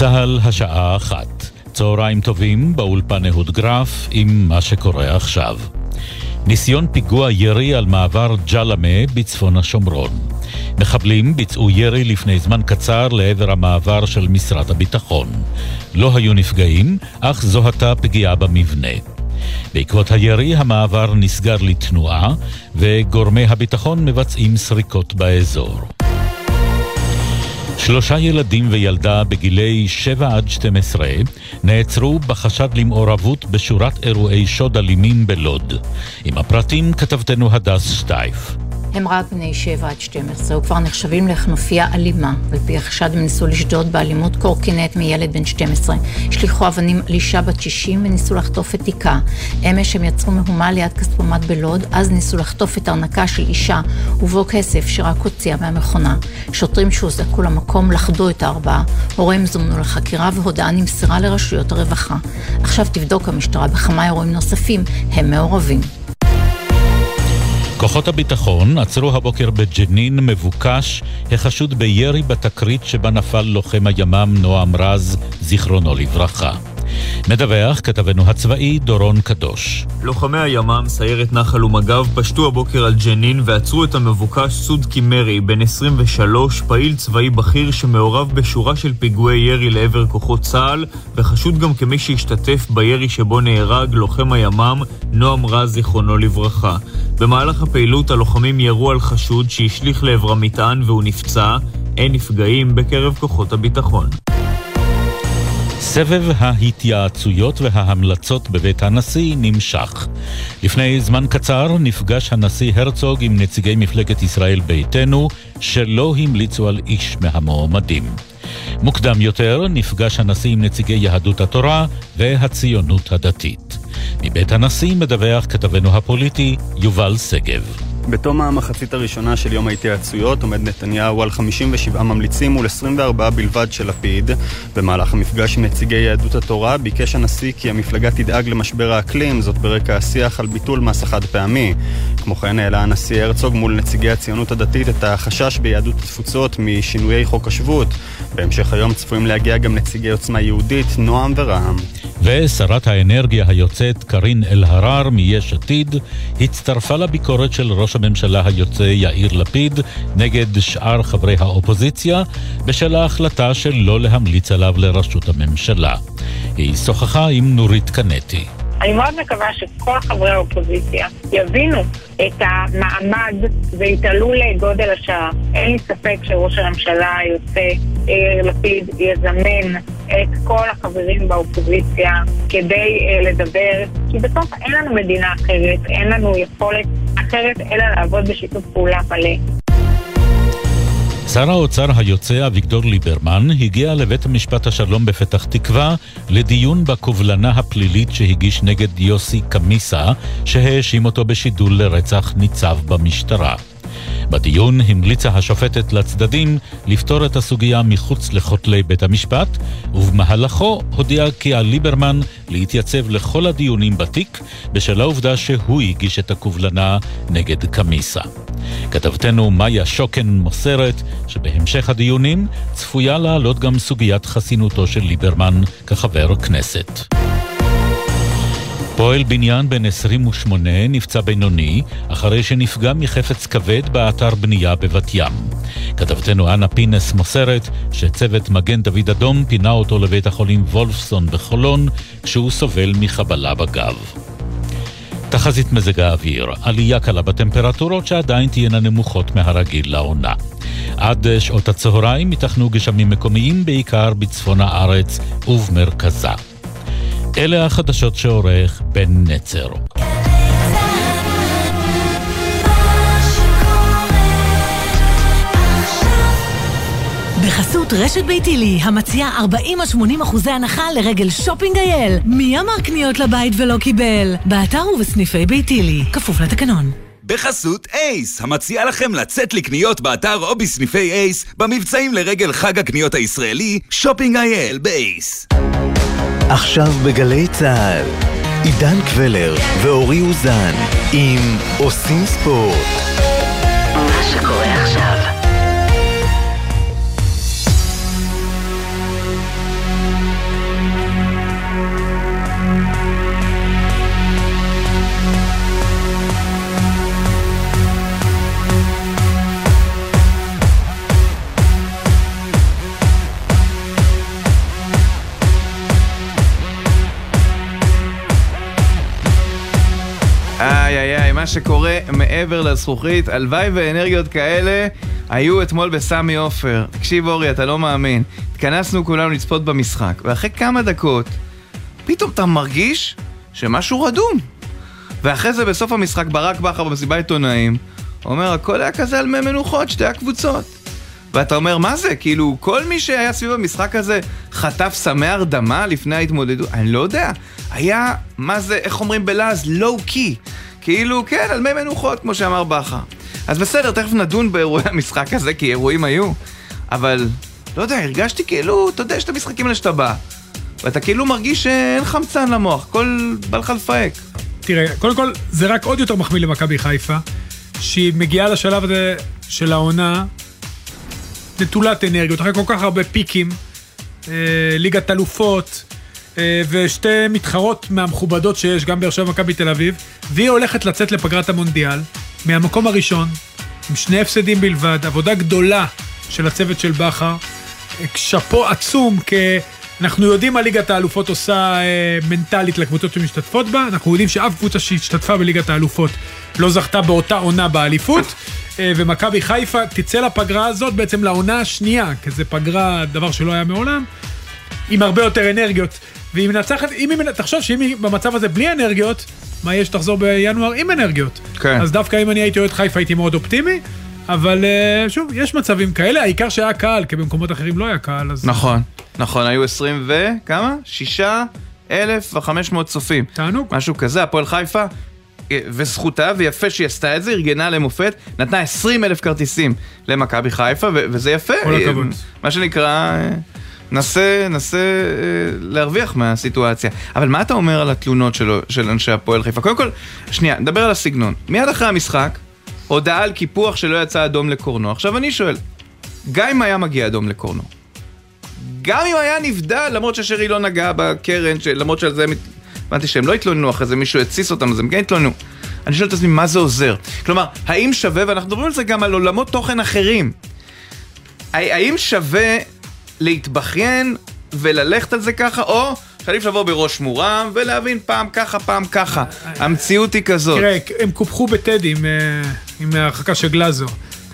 צה"ל השעה אחת. צהריים טובים באולפן אהוד גרף עם מה שקורה עכשיו. ניסיון פיגוע ירי על מעבר ג'למה בצפון השומרון. מחבלים ביצעו ירי לפני זמן קצר לעבר המעבר של משרד הביטחון. לא היו נפגעים, אך זו הייתה פגיעה במבנה. בעקבות הירי המעבר נסגר לתנועה, וגורמי הביטחון מבצעים סריקות באזור. שלושה ילדים וילדה בגילי 7 עד 12 נעצרו בחשד למעורבות בשורת אירועי שוד אלימים בלוד. עם הפרטים כתבתנו הדס שטייף. הם רק בני 7 עד 12, וכבר נחשבים לכנופיה אלימה. על פי החשד הם ניסו לשדוד באלימות קורקינט מילד בן 12. השליכו אבנים על אישה בת 60 וניסו לחטוף את תיקה. אמש הם יצרו מהומה ליד כספומט בלוד, אז ניסו לחטוף את ארנקה של אישה ובו כסף שרק הוציאה מהמכונה. שוטרים שהוזעקו למקום לחדו את הארבעה. הוריהם זומנו לחקירה והודעה נמסרה לרשויות הרווחה. עכשיו תבדוק המשטרה בכמה אירועים נוספים הם מעורבים. כוחות הביטחון עצרו הבוקר בג'נין מבוקש החשוד בירי בתקרית שבה נפל לוחם הימ"מ נועם רז, זיכרונו לברכה. מדווח כתבנו הצבאי דורון קדוש. לוחמי הימ"מ, סיירת נחל ומג"ב, פשטו הבוקר על ג'נין ועצרו את המבוקש סודקי מרי, בן 23, פעיל צבאי בכיר שמעורב בשורה של פיגועי ירי לעבר כוחות צה"ל, וחשוד גם כמי שהשתתף בירי שבו נהרג לוחם הימ"מ, נועם רז, זיכרונו לברכה. במהלך הפעילות הלוחמים ירו על חשוד שהשליך לעבר המטען והוא נפצע. אין נפגעים בקרב כוחות הביטחון. סבב ההתייעצויות וההמלצות בבית הנשיא נמשך. לפני זמן קצר נפגש הנשיא הרצוג עם נציגי מפלגת ישראל ביתנו, שלא המליצו על איש מהמועמדים. מוקדם יותר נפגש הנשיא עם נציגי יהדות התורה והציונות הדתית. מבית הנשיא מדווח כתבנו הפוליטי יובל שגב. בתום המחצית הראשונה של יום ההתייעצויות עומד נתניהו על 57 ממליצים מול 24 בלבד של לפיד. במהלך המפגש עם נציגי יהדות התורה ביקש הנשיא כי המפלגה תדאג למשבר האקלים, זאת ברקע השיח על ביטול מס החד פעמי. כמו כן העלה הנשיא הרצוג מול נציגי הציונות הדתית את החשש ביהדות התפוצות משינויי חוק השבות. בהמשך היום צפויים להגיע גם נציגי עוצמה יהודית, נועם ורע"מ. ושרת האנרגיה היוצאת קארין אלהרר מיש עתיד הצטרפה לביקורת של ראש הממשלה היוצא יאיר לפיד נגד שאר חברי האופוזיציה בשל ההחלטה שלא להמליץ עליו לראשות הממשלה. היא שוחחה עם נורית קנטי. אני מאוד מקווה שכל חברי האופוזיציה יבינו את המעמד ויתעלו לגודל השעה. אין לי ספק שראש הממשלה היוצא יאיר לפיד יזמן את כל החברים באופוזיציה כדי uh, לדבר, כי בסוף אין לנו מדינה אחרת, אין לנו יכולת אחרת אלא לעבוד בשיתוף פעולה מלא. שר האוצר היוצא אביגדור ליברמן הגיע לבית המשפט השלום בפתח תקווה לדיון בקובלנה הפלילית שהגיש נגד יוסי קמיסה, שהאשים אותו בשידול לרצח ניצב במשטרה. בדיון המליצה השופטת לצדדים לפתור את הסוגיה מחוץ לכותלי בית המשפט, ובמהלכו הודיעה כי על ליברמן להתייצב לכל הדיונים בתיק, בשל העובדה שהוא הגיש את הקובלנה נגד קמיסה. כתבתנו מאיה שוקן מוסרת שבהמשך הדיונים צפויה לעלות גם סוגיית חסינותו של ליברמן כחבר כנסת. פועל בניין בן 28 נפצע בינוני אחרי שנפגע מחפץ כבד באתר בנייה בבת ים. כתבתנו אנה פינס מוסרת שצוות מגן דוד אדום פינה אותו לבית החולים וולפסון בחולון כשהוא סובל מחבלה בגב. תחזית מזג האוויר, עלייה קלה בטמפרטורות שעדיין תהיינה נמוכות מהרגיל לעונה. עד שעות הצהריים ייתכנו גשמים מקומיים בעיקר בצפון הארץ ובמרכזה. אלה החדשות שעורך בן נצר. בחסות רשת ביתילי, המציעה 40 80 אחוזי הנחה לרגל Shopping IL. מי אמר קניות לבית ולא קיבל? באתר ובסניפי ביתילי, כפוף לתקנון. בחסות אייס, המציע לכם לצאת לקניות באתר או בסניפי אייס במבצעים לרגל חג הקניות הישראלי, Shopping IL באייס. עכשיו בגלי צה"ל, עידן קבלר ואורי אוזן עם עושים ספורט. מה שקורה עכשיו איי איי איי, מה שקורה מעבר לזכוכית, הלוואי ואנרגיות כאלה היו אתמול בסמי עופר. תקשיב אורי, אתה לא מאמין. התכנסנו כולנו לצפות במשחק, ואחרי כמה דקות, פתאום אתה מרגיש שמשהו רדום. ואחרי זה בסוף המשחק ברק בכר במסיבה עיתונאים, אומר, הכל היה כזה על מי מנוחות, שתי הקבוצות. ואתה אומר, מה זה? כאילו, כל מי שהיה סביב המשחק הזה חטף סמי הרדמה לפני ההתמודדות? אני לא יודע. היה, מה זה, איך אומרים בלעז? לואו קי. כאילו, כן, על מי מנוחות, כמו שאמר בכר. אז בסדר, תכף נדון באירועי המשחק הזה, כי אירועים היו. אבל, לא יודע, הרגשתי כאילו, אתה יודע, יש את המשחקים האלה שאתה בא. ואתה כאילו מרגיש שאין חמצן למוח, הכל בא לך לפהק. תראה, קודם כל, זה רק עוד יותר מחמיא למכבי חיפה, שהיא מגיעה לשלב הזה של העונה, נטולת אנרגיות, אחרי כל כך הרבה פיקים, אה, ליגת אלופות, אה, ושתי מתחרות מהמכובדות שיש, גם באר שבע ומכבי תל אביב, והיא הולכת לצאת לפגרת המונדיאל, מהמקום הראשון, עם שני הפסדים בלבד, עבודה גדולה של הצוות של בכר, אה, שאפו עצום, כי אנחנו יודעים מה ליגת האלופות עושה אה, מנטלית לקבוצות שמשתתפות בה, אנחנו יודעים שאף קבוצה שהשתתפה בליגת האלופות לא זכתה באותה עונה באליפות. אה, ומכבי חיפה תצא לפגרה הזאת בעצם לעונה השנייה, כי זה פגרה, דבר שלא היה מעולם, עם הרבה יותר אנרגיות. והיא מנצחת, אם היא, תחשוב שאם היא במצב הזה בלי אנרגיות, מה יש שתחזור בינואר עם אנרגיות. כן. אז דווקא אם אני הייתי אוהד חיפה הייתי מאוד אופטימי, אבל אה, שוב, יש מצבים כאלה, העיקר שהיה קהל, כי במקומות אחרים לא היה קהל, אז... נכון, נכון, היו 20 ו... כמה? שישה אלף וחמש מאות צופים. תענוג. משהו כזה, הפועל חיפה. אה, וזכותה, ויפה שהיא עשתה את זה, ארגנה למופת, נתנה 20 אלף כרטיסים למכבי חיפה, ו- וזה יפה. כל אה, הכבוד. מה שנקרא, נסה, נסה אה, להרוויח מהסיטואציה. אבל מה אתה אומר על התלונות שלו, של אנשי הפועל חיפה? קודם כל, שנייה, נדבר על הסגנון. מיד אחרי המשחק, הודעה על קיפוח שלא יצא אדום לקורנו. עכשיו אני שואל, גם אם היה מגיע אדום לקורנו, גם אם היה נבדל, למרות ששרי לא נגע בקרן, למרות שעל זה... הבנתי שהם לא התלוננו אחרי זה, מישהו התסיס אותם, אז הם כן התלוננו. אני שואל את עצמי, מה זה עוזר? כלומר, האם שווה, ואנחנו מדברים על זה גם על עולמות תוכן אחרים, הא- האם שווה להתבכיין וללכת על זה ככה, או שעדיף לבוא בראש מורם ולהבין פעם ככה, פעם ככה. המציאות היא כזאת. תראה, הם קופחו בטדי אה, עם ההרחקה של גלאזר.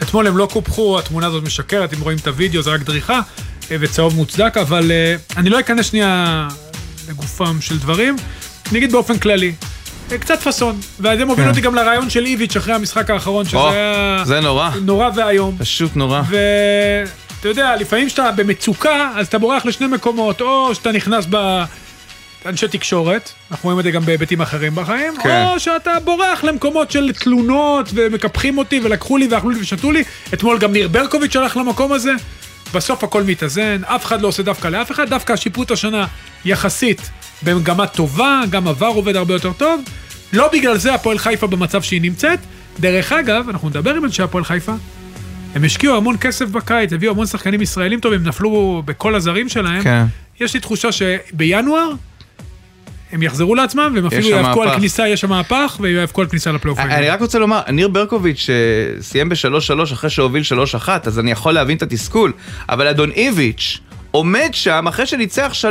אתמול הם לא קופחו, התמונה הזאת משקרת, אם רואים את הוידאו זה רק דריכה אה, וצהוב מוצדק, אבל אה, אני לא אכנס שנייה לגופם של דברים, אני אגיד באופן כללי. אה, קצת פאסון, וזה מוביל כן. אותי גם לרעיון של איביץ' אחרי המשחק האחרון, שזה או, היה זה נורא. נורא ואיום. פשוט נורא. ואתה יודע, לפעמים כשאתה במצוקה, אז אתה בורח לשני מקומות, או שאתה נכנס באנשי תקשורת, אנחנו רואים את זה גם בהיבטים אחרים בחיים, כן. או שאתה בורח למקומות של תלונות, ומקפחים אותי, ולקחו לי, ואכלו לי ושתו לי. אתמול גם ניר ברקוביץ' הלך למקום הזה. בסוף הכל מתאזן, אף אחד לא עושה דווקא לאף אחד, דווקא השיפוט השנה יחסית במגמה טובה, גם עבר עובד הרבה יותר טוב. לא בגלל זה הפועל חיפה במצב שהיא נמצאת. דרך אגב, אנחנו נדבר עם אנשי הפועל חיפה, הם השקיעו המון כסף בקיץ, הביאו המון שחקנים ישראלים טובים, נפלו בכל הזרים שלהם. כן. יש לי תחושה שבינואר הם יחזרו לעצמם, והם אפילו יאבקו על. כניסה, יש שם מהפך, ויאבקו על כניסה לפלייאוף. אני העליון. רק רוצה לומר, ניר ברקוביץ' אה, סיים ב-3-3 אחרי שהוביל 3-1, אז אני יכול להבין את התסכול, אבל אדון איביץ' עומד שם אחרי שניצח 3-0,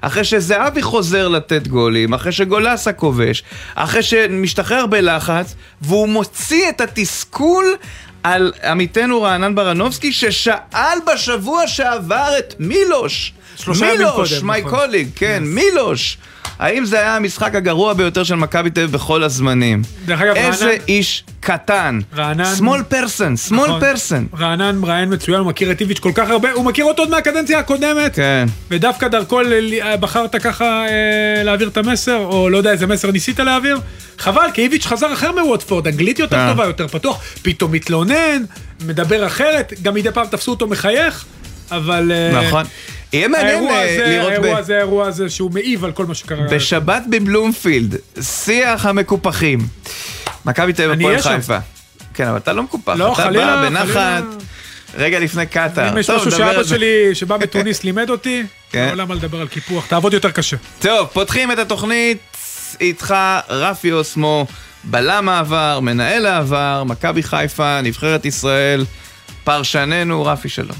אחרי שזהבי חוזר לתת גולים, אחרי שגולסה כובש, אחרי שמשתחרר בלחץ, והוא מוציא את התסכול על עמיתנו רענן ברנובסקי, ששאל בשבוע שעבר את מילוש. שלושה ימים מילוש, קודם, מי נכון. קוליג, כן, מילוש. האם זה היה המשחק הגרוע ביותר של מכבי תל אביב בכל הזמנים? דרך אגב, איזה רענן- איש קטן. רענן- small person, small נכון. person. רענן מראיין מצוין, הוא מכיר את איביץ' כל כך הרבה, הוא מכיר אותו עוד מהקדנציה הקודמת. כן. ודווקא דרכו בחרת ככה אה, להעביר את המסר, או לא יודע איזה מסר ניסית להעביר. חבל, כי איביץ' חזר אחר מווטפורד, אנגלית יותר אה. טובה, יותר פתוח, פתאום מתלונן, מדבר אחרת, גם מדי פעם תפסו אותו מחייך, אבל... אה, נכון. יהיה מעניין האירוע אה, לראות האירוע ב- הזה, האירוע הזה שהוא מעיב על כל מה שקרה. בשבת בבלומפילד, שיח המקופחים. מכבי תל אביב הפועל. חיפה. כן, אבל אתה לא מקופח. לא, אתה חלילה, בא בנחת. רגע לפני קטאר. אם יש משהו שאבא. שלי שבא מתוניס לימד אותי, כן. לא למה לדבר על קיפוח, תעבוד יותר קשה. טוב, פותחים את התוכנית איתך רפי אוסמו, בלם העבר, מנהל העבר, מכבי חיפה, נבחרת ישראל, פרשננו, רפי שלום.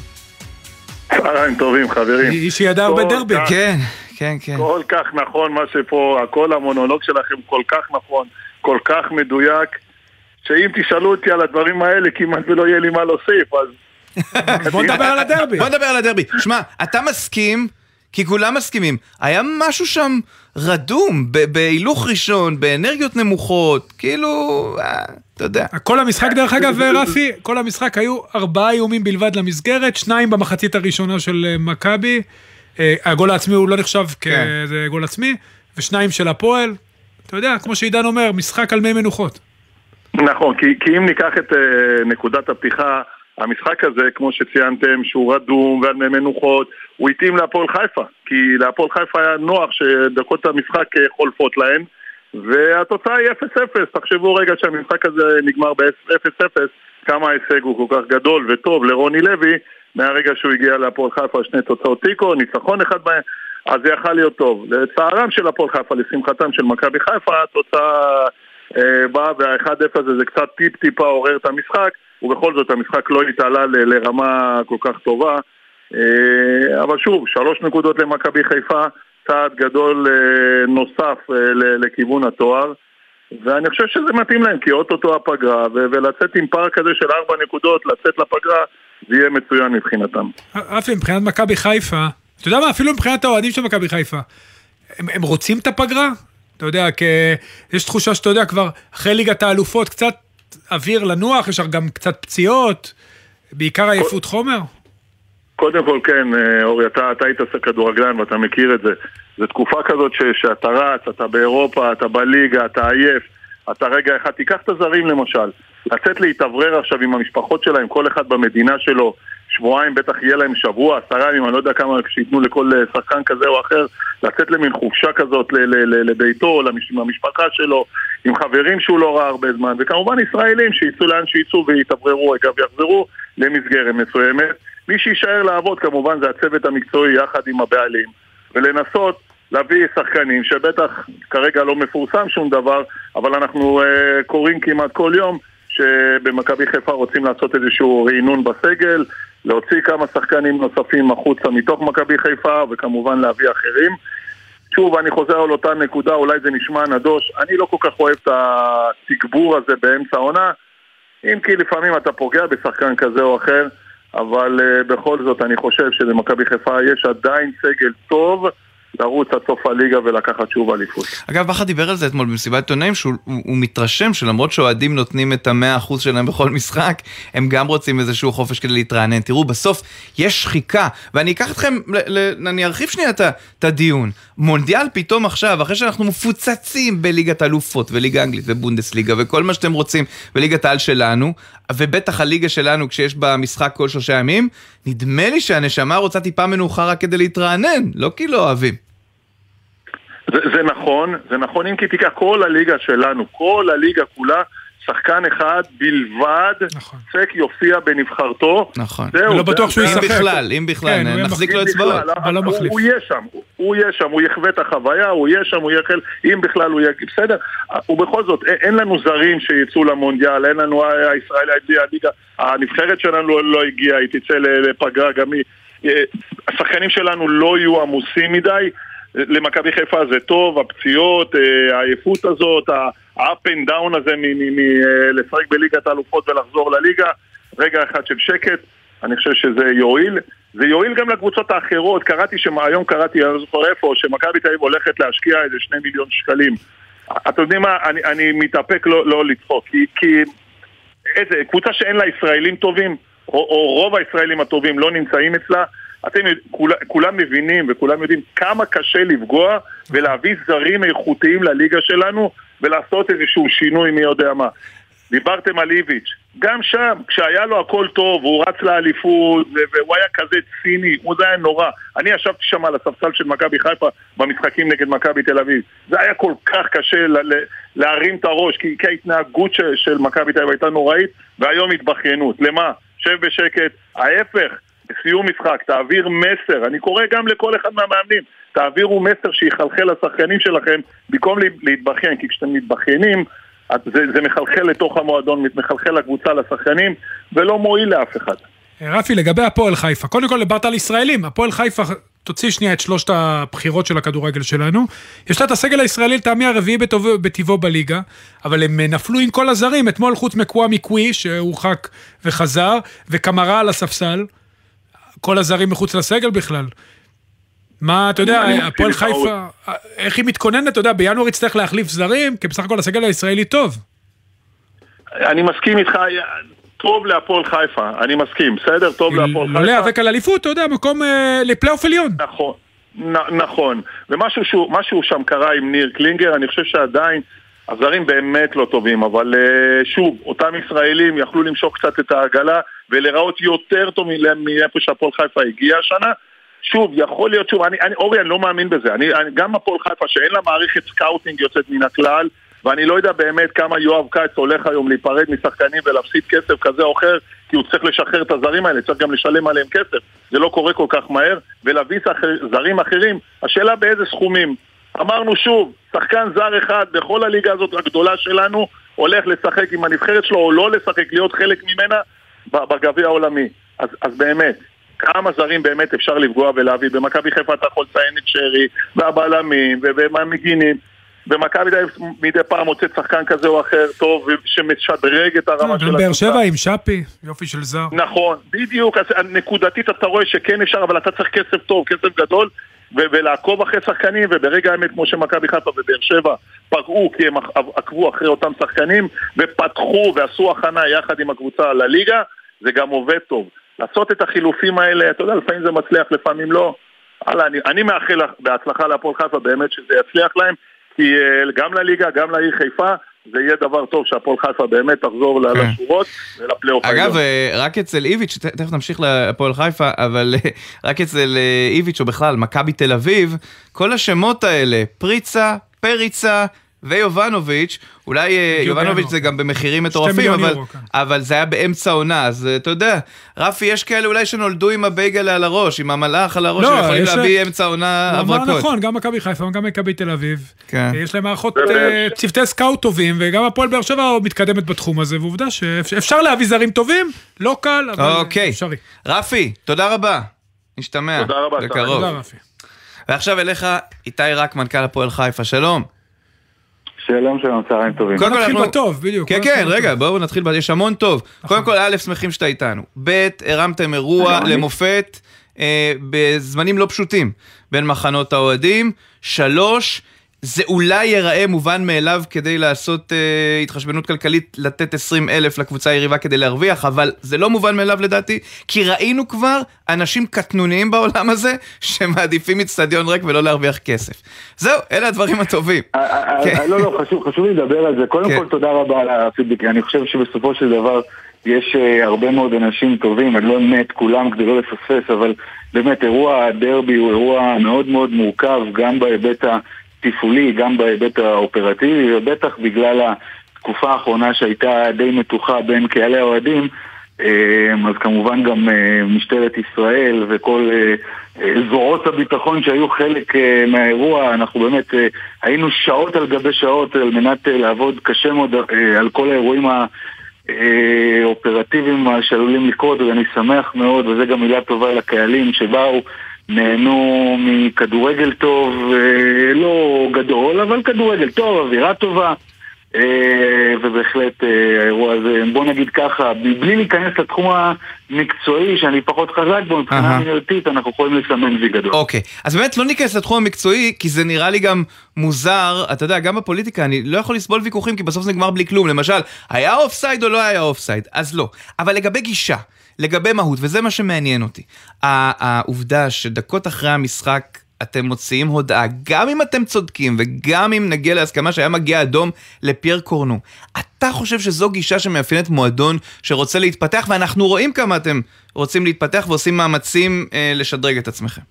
צהריים טובים, חברים. איש שידע הרבה דרבי. כן, כן, כן. כל כך נכון מה שפה, הכל המונולוג שלכם כל כך נכון, כל כך מדויק, שאם תשאלו אותי על הדברים האלה כמעט ולא יהיה לי מה להוסיף, אז... בוא נדבר על הדרבי. בוא נדבר על הדרבי. שמע, אתה מסכים, כי כולם מסכימים, היה משהו שם רדום, בהילוך ראשון, באנרגיות נמוכות, כאילו, אה, אתה יודע. כל המשחק, דרך אגב, רפי, כל המשחק היו ארבעה איומים בלבד למסגרת, שניים במחצית הראשונה של אה, מכבי. אה, הגול העצמי הוא לא נחשב כן. כזה גול עצמי, ושניים של הפועל. אתה יודע, כמו שעידן אומר, משחק על מי מנוחות. נכון, כי, כי אם ניקח את uh, נקודת הפתיחה, המשחק הזה, כמו שציינתם, שהוא רדום ועל מי מנוחות, הוא התאים להפועל חיפה. כי להפועל חיפה היה נוח שדקות המשחק חולפות להן, והתוצאה היא 0-0. תחשבו רגע שהמשחק הזה נגמר ב-0-0, כמה ההישג הוא כל כך גדול וטוב לרוני לוי, מהרגע שהוא הגיע להפועל חיפה, שני תוצאות תיקו, ניצחון אחד בהם, אז זה יכל להיות טוב. לצערם של הפועל חיפה, לשמחתם של מכבי חיפה, התוצאה אה, באה וה-1-0 הזה זה קצת טיפ-טיפה עורר את המשחק, ובכל זאת המשחק לא התעלה ל- לרמה כל כך טובה. אה, אבל שוב, שלוש נקודות למכבי חיפה, צעד גדול אה, נוסף אה, לכיוון התואר. ואני חושב שזה מתאים להם, כי אוטוטו הפגרה, ולצאת עם פער כזה של ארבע נקודות, לצאת לפגרה, זה יהיה מצוין מבחינתם. רפי, מבחינת מכבי חיפה, אתה יודע מה, אפילו מבחינת האוהדים של מכבי חיפה, הם, הם רוצים את הפגרה? אתה יודע, כי יש תחושה שאתה יודע כבר, אחרי ליגת האלופות, קצת אוויר לנוח, יש גם קצת פציעות, בעיקר עייפות חומר. קודם כל כן, אה, אורי, אתה, אתה היית כדורגלן ואתה מכיר את זה. זו תקופה כזאת ש, שאתה רץ, אתה באירופה, אתה בליגה, אתה עייף, אתה רגע אחד, תיקח את הזרים למשל, לצאת להתאוורר עכשיו עם המשפחות שלהם, כל אחד במדינה שלו, שבועיים בטח יהיה להם שבוע, עשרה ימים, אני לא יודע כמה שייתנו לכל אה, שחקן כזה או אחר, לצאת למין חופשה כזאת לביתו, למש- עם המשפחה שלו, עם חברים שהוא לא ראה הרבה זמן, וכמובן ישראלים שיצאו לאן שיצאו ויתאווררו, אגב, יחזרו למסגרת מסוימת. מי שיישאר לעבוד כמובן זה הצוות המקצועי יחד עם הבעלים, ולנסות להביא שחקנים שבטח כרגע לא מפורסם שום דבר, אבל אנחנו uh, קוראים כמעט כל יום שבמכבי חיפה רוצים לעשות איזשהו רענון בסגל, להוציא כמה שחקנים נוספים החוצה מתוך מכבי חיפה וכמובן להביא אחרים. שוב, אני חוזר על אותה נקודה, אולי זה נשמע נדוש, אני לא כל כך אוהב את התגבור הזה באמצע העונה, אם כי לפעמים אתה פוגע בשחקן כזה או אחר, אבל uh, בכל זאת אני חושב שלמכבי חיפה יש עדיין סגל טוב לרוץ עד סוף הליגה ולקחת שוב אליפות. אגב, בכר דיבר על זה אתמול במסיבת עיתונאים, שהוא הוא, הוא מתרשם שלמרות שאוהדים נותנים את המאה אחוז שלהם בכל משחק, הם גם רוצים איזשהו חופש כדי להתרענן. תראו, בסוף יש שחיקה, ואני אקח אתכם, ל, ל, אני ארחיב שנייה את הדיון. מונדיאל פתאום עכשיו, אחרי שאנחנו מפוצצים בליגת אלופות וליגה אנגלית ובונדסליגה וכל מה שאתם רוצים, וליגת העל שלנו, ובטח הליגה שלנו כשיש בה משחק כל שלושה ימים, נדמה לי שהנשמה רוצה טיפה מנוחה רק כדי להתרענן, לא כי לא אוהבים. זה, זה נכון, זה נכון אם כי תיקח כל הליגה שלנו, כל הליגה כולה, שחקן אחד בלבד, נכון. צק יופיע בנבחרתו. נכון. זהו, ולא בטוח זה- שהוא זה- אם ישחק. בכלל, אם בכלל, כן, נחזיק אם לו אצבעות. אבל לא הוא- מחליף. הוא יהיה שם, הוא- הוא יהיה שם, הוא יחווה את החוויה, הוא יהיה שם, הוא יהיה חלק, אם בכלל הוא יהיה, בסדר, ובכל זאת, אין- לנו זרים שיצאו למונדיאל, אין לנו הישראלי, הליגה, הנבחרת שלנו לא- לא הגיעה, היא תצא לפגרה גם היא, אה, השחקנים שלנו לא יהיו עמוסים מדי, למכבי חיפה זה טוב, הפציעות, אה, העייפות הזאת, ה-up and down הזה מלשחק בליגת האלופות ולחזור לליגה, רגע אחד של שקט, אני חושב שזה יועיל. זה יועיל גם לקבוצות האחרות, קראתי שהיום קראתי, אני לא זוכר איפה, שמכבי תל אביב הולכת להשקיע איזה שני מיליון שקלים. אתם יודעים מה, אני, אני מתאפק לא, לא לצחוק, כי, כי איזה, קבוצה שאין לה ישראלים טובים, או, או רוב הישראלים הטובים לא נמצאים אצלה, אתם כול, כולם מבינים וכולם יודעים כמה קשה לפגוע ולהביא זרים איכותיים לליגה שלנו ולעשות איזשהו שינוי מי יודע מה. דיברתם על איביץ', גם שם, כשהיה לו הכל טוב, הוא רץ לאליפות, והוא היה כזה ציני, הוא זה היה נורא. אני ישבתי שם על הספסל של מכבי חיפה במשחקים נגד מכבי תל אביב. זה היה כל כך קשה להרים את הראש, כי, כי ההתנהגות של, של מכבי תל אביב הייתה נוראית, והיום התבכיינות. למה? שב בשקט. ההפך, בסיום משחק, תעביר מסר. אני קורא גם לכל אחד מהמאמנים, תעבירו מסר שיחלחל לשחקנים שלכם, במקום לה- להתבכיין, כי כשאתם מתבכיינים, זה, זה מחלחל לתוך המועדון, מחלחל לקבוצה, לשחקנים, ולא מועיל לאף אחד. רפי, לגבי הפועל חיפה, קודם כל דיברת על ישראלים, הפועל חיפה תוציא שנייה את שלושת הבחירות של הכדורגל שלנו. יש לה את הסגל הישראלי לטעמי הרביעי בטבעו בליגה, אבל הם נפלו עם כל הזרים, אתמול חוץ מקוואמי קווי, שהורחק וחזר, וקמרה על הספסל. כל הזרים מחוץ לסגל בכלל. מה, אתה יודע, הפועל חיפה, איך היא מתכוננת, אתה יודע, בינואר יצטרך להחליף זרים, כי בסך הכל הסגל הישראלי טוב. אני מסכים איתך, טוב להפועל חיפה, אני מסכים, בסדר? טוב להפועל חיפה. לא להיאבק על אליפות, אתה יודע, מקום אה, לפלייאוף עליון. נכון, נכון. ומשהו שם קרה עם ניר קלינגר, אני חושב שעדיין הזרים באמת לא טובים, אבל אה, שוב, אותם ישראלים יכלו למשוך קצת את העגלה ולהיראות יותר טוב מאיפה שהפועל חיפה הגיע השנה. שוב, יכול להיות, שוב, אני, אני, אורי, אני לא מאמין בזה. אני, אני, גם הפועל חיפה, שאין לה מערכת scouting יוצאת מן הכלל, ואני לא יודע באמת כמה יואב כץ הולך היום להיפרד משחקנים ולהפסיד כסף כזה או אחר, כי הוא צריך לשחרר את הזרים האלה, צריך גם לשלם עליהם כסף. זה לא קורה כל כך מהר, ולהביא זרים אחרים, השאלה באיזה סכומים. אמרנו שוב, שחקן זר אחד בכל הליגה הזאת הגדולה שלנו הולך לשחק עם הנבחרת שלו או לא לשחק, להיות חלק ממנה בגביע העולמי. אז, אז באמת, כמה זרים באמת אפשר לפגוע ולהביא? במכבי חיפה אתה יכול לציין את שרי, והבלמים, והמגינים. ומכבי מדי פעם מוצאת שחקן כזה או אחר טוב, שמשדרג את הרמה של הקבוצה. באר שבע עם שפי, יופי של זר. נכון, בדיוק, אז נקודתית אתה רואה שכן אפשר, אבל אתה צריך כסף טוב, כסף גדול, ולעקוב אחרי שחקנים, וברגע האמת כמו שמכבי חיפה ובאר שבע פגעו כי הם עקבו אחרי אותם שחקנים, ופתחו ועשו הכנה יחד עם הקבוצה לליגה, זה גם עובד טוב. לעשות את החילופים האלה, אתה יודע, לפעמים זה מצליח, לפעמים לא. הלאה, אני, אני מאחל בהצלחה להפועל חיפה, באמת שזה יצליח להם, כי אה, גם לליגה, גם לעיר חיפה, זה יהיה דבר טוב שהפועל חיפה באמת תחזור כן. לשורות ולפלייאוף העליון. אגב, אה, רק אצל איביץ', תכף נמשיך להפועל חיפה, אבל אה, רק אצל איביץ' או בכלל, מכבי תל אביב, כל השמות האלה, פריצה, פריצה, ויובנוביץ', אולי אה, יובנוביץ' זה גם במחירים מטורפים, אבל, כן. אבל זה היה באמצע העונה, אז אה, אתה יודע, רפי, יש כאלה אולי שנולדו עם הבייגל על הראש, עם המלאך על הראש, לא, שיכולים להביא אמצע העונה הברקות. נכון, גם מכבי חיפה, גם מכבי תל אביב. כן. יש להם מערכות, אה, צוותי סקאוט טובים, וגם הפועל באר שבע מתקדמת בתחום הזה, ועובדה שאפשר להביא זרים טובים, לא קל, אבל אוקיי. אפשרי. רפי, תודה רבה. נשתמע. תודה רבה. בקרוב. תודה רפי. ועכשיו אליך, איתי רק, מנכ"ל הפועל חיפה, שלום. שלום שלום, צהריים טובים. קודם כל נתחיל בטוב, בדיוק. כן, כן, רגע, בואו נתחיל, יש המון טוב. נכון. קודם כל, א', שמחים שאתה איתנו. ב', הרמתם אירוע למופת אה, בזמנים לא פשוטים בין מחנות האוהדים. שלוש, זה אולי ייראה מובן מאליו כדי לעשות אה, התחשבנות כלכלית, לתת 20 אלף לקבוצה היריבה כדי להרוויח, אבל זה לא מובן מאליו לדעתי, כי ראינו כבר אנשים קטנוניים בעולם הזה, שמעדיפים אצטדיון ריק ולא להרוויח כסף. זהו, אלה הדברים הטובים. אה, אה, אה, כן. לא, לא, חשוב לי לדבר על זה. קודם כן. כל תודה רבה על הפידבק, אני חושב שבסופו של דבר... יש הרבה מאוד אנשים טובים, אני לא אמנה את כולם כדי לא לפספס, אבל באמת אירוע הדרבי הוא אירוע מאוד מאוד מורכב, גם בהיבט ה... תפעולי, גם בהיבט האופרטיבי, ובטח בגלל התקופה האחרונה שהייתה די מתוחה בין קהלי האוהדים, אה, אז כמובן גם אה, משטרת ישראל וכל אה, זרועות הביטחון שהיו חלק מהאירוע, אנחנו באמת היינו שעות על גבי שעות על מנת לעבוד קשה מאוד על כל האירועים האופרטיביים שעלולים לקרות, ואני שמח מאוד, וזו גם מילה טובה לקהלים שבאו נהנו מכדורגל טוב, אה, לא גדול, אבל כדורגל טוב, אווירה טובה. אה, ובהחלט אה, האירוע הזה, בוא נגיד ככה, מבלי להיכנס לתחום המקצועי שאני פחות חזק בו, מבחינה מינרטית אנחנו יכולים לסמן וי גדול. אוקיי, אז באמת לא ניכנס לתחום המקצועי, כי זה נראה לי גם מוזר, אתה יודע, גם בפוליטיקה אני לא יכול לסבול ויכוחים, כי בסוף זה נגמר בלי כלום, למשל, היה אוף סייד או לא היה אוף סייד? אז לא. אבל לגבי גישה, לגבי מהות, וזה מה שמעניין אותי. העובדה שדקות אחרי המשחק אתם מוציאים הודעה, גם אם אתם צודקים וגם אם נגיע להסכמה שהיה מגיע אדום לפייר קורנו, אתה חושב שזו גישה שמאפיינת מועדון שרוצה להתפתח, ואנחנו רואים כמה אתם רוצים להתפתח ועושים מאמצים אה, לשדרג את עצמכם.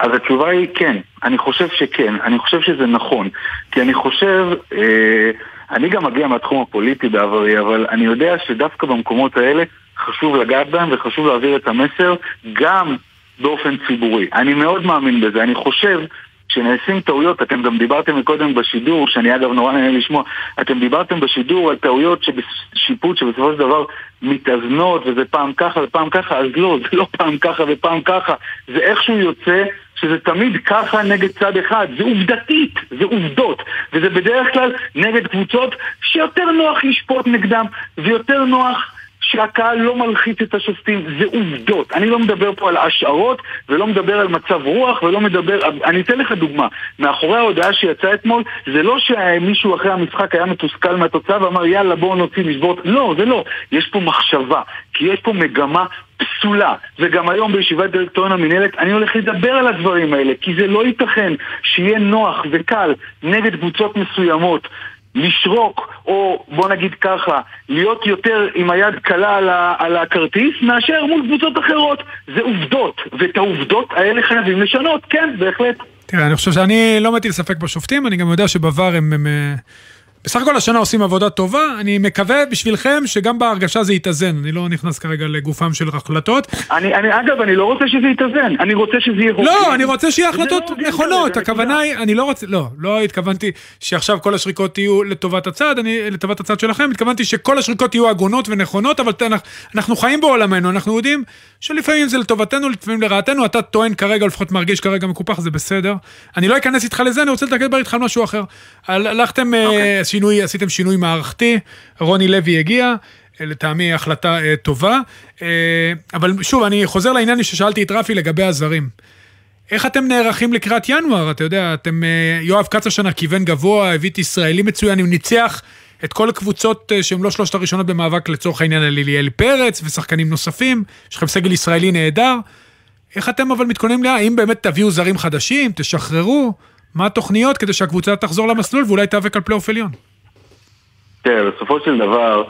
אז התשובה היא כן, אני חושב שכן, אני חושב שזה נכון, כי אני חושב, אה, אני גם מגיע מהתחום הפוליטי בעברי, אבל אני יודע שדווקא במקומות האלה חשוב לגעת בהם וחשוב להעביר את המסר גם באופן ציבורי. אני מאוד מאמין בזה. אני חושב כשנעשים טעויות, אתם גם דיברתם מקודם בשידור, שאני אגב נורא נהנה לשמוע, אתם דיברתם בשידור על טעויות שבשיפוט שבסופו של דבר מתאזנות וזה פעם ככה ופעם ככה, אז לא, זה לא פעם ככה ופעם ככה, זה איכשהו יוצא שזה תמיד ככה נגד צד אחד, זה עובדתית, זה עובדות, וזה בדרך כלל נגד קבוצות שיותר נוח לשפוט נגדם, ויותר נוח שהקהל לא מלחיץ את השופטים, זה עובדות. אני לא מדבר פה על השערות, ולא מדבר על מצב רוח, ולא מדבר... אני אתן לך דוגמה. מאחורי ההודעה שיצאה אתמול, זה לא שמישהו אחרי המשחק היה מתוסכל מהתוצאה ואמר יאללה בואו נוציא לשבות. לא, זה לא. יש פה מחשבה, כי יש פה מגמה פסולה. וגם היום בישיבת דירקטוריון המינהלת אני הולך לדבר על הדברים האלה, כי זה לא ייתכן שיהיה נוח וקל נגד קבוצות מסוימות לשרוק, או בוא נגיד ככה, להיות יותר עם היד קלה על, ה- על הכרטיס, מאשר מול קבוצות אחרות. זה עובדות, ואת העובדות האלה חייבים לשנות, כן, בהחלט. תראה, אני חושב שאני לא מטיל ספק בשופטים, אני גם יודע שבVAR הם, הם אה, בסך הכל השנה עושים עבודה טובה, אני מקווה בשבילכם שגם בהרגשה זה יתאזן, אני לא נכנס כרגע לגופם של החלטות. אני, אני, אגב, אני לא רוצה שזה יתאזן, אני רוצה שזה יהיה. לא, אני רוצה שיהיה החלטות לא הוגן נכונות, כרגע, הכוונה היא, אני לא רוצה, לא, לא התכוונתי שעכשיו כל השריקות יהיו לטובת הצד, אני, לטובת הצד שלכם, התכוונתי שכל השריקות יהיו הגונות ונכונות, אבל אנחנו, אנחנו חיים בעולמנו, אנחנו יודעים שלפעמים זה לטובתנו, לפעמים לרעתנו, אתה טוען כרגע, לפחות מרגיש כרגע מקופח, זה בסדר. אני לא אכנס איתך לזה, אני רוצה לדבר איתך על משהו אחר. הל- הלכתם, okay. שינוי, עשיתם שינוי מערכתי, רוני לוי הגיע. אה, לטעמי החלטה אה, טובה, אה, אבל שוב, אני חוזר לעניין ששאלתי את רפי לגבי הזרים. איך אתם נערכים לקראת ינואר? אתה יודע, אתם, אה, יואב כץ השנה כיוון גבוה, הביא את ישראלי מצוין, הוא ניצח את כל הקבוצות אה, שהן לא שלושת הראשונות במאבק לצורך העניין על ליאל פרץ ושחקנים נוספים, יש לכם סגל ישראלי נהדר. איך אתם אבל מתכוננים לה? האם באמת תביאו זרים חדשים, תשחררו? מה התוכניות כדי שהקבוצה תחזור למסלול ואולי תיאבק על פלייאוף עליון? תראה, בסופו של דבר,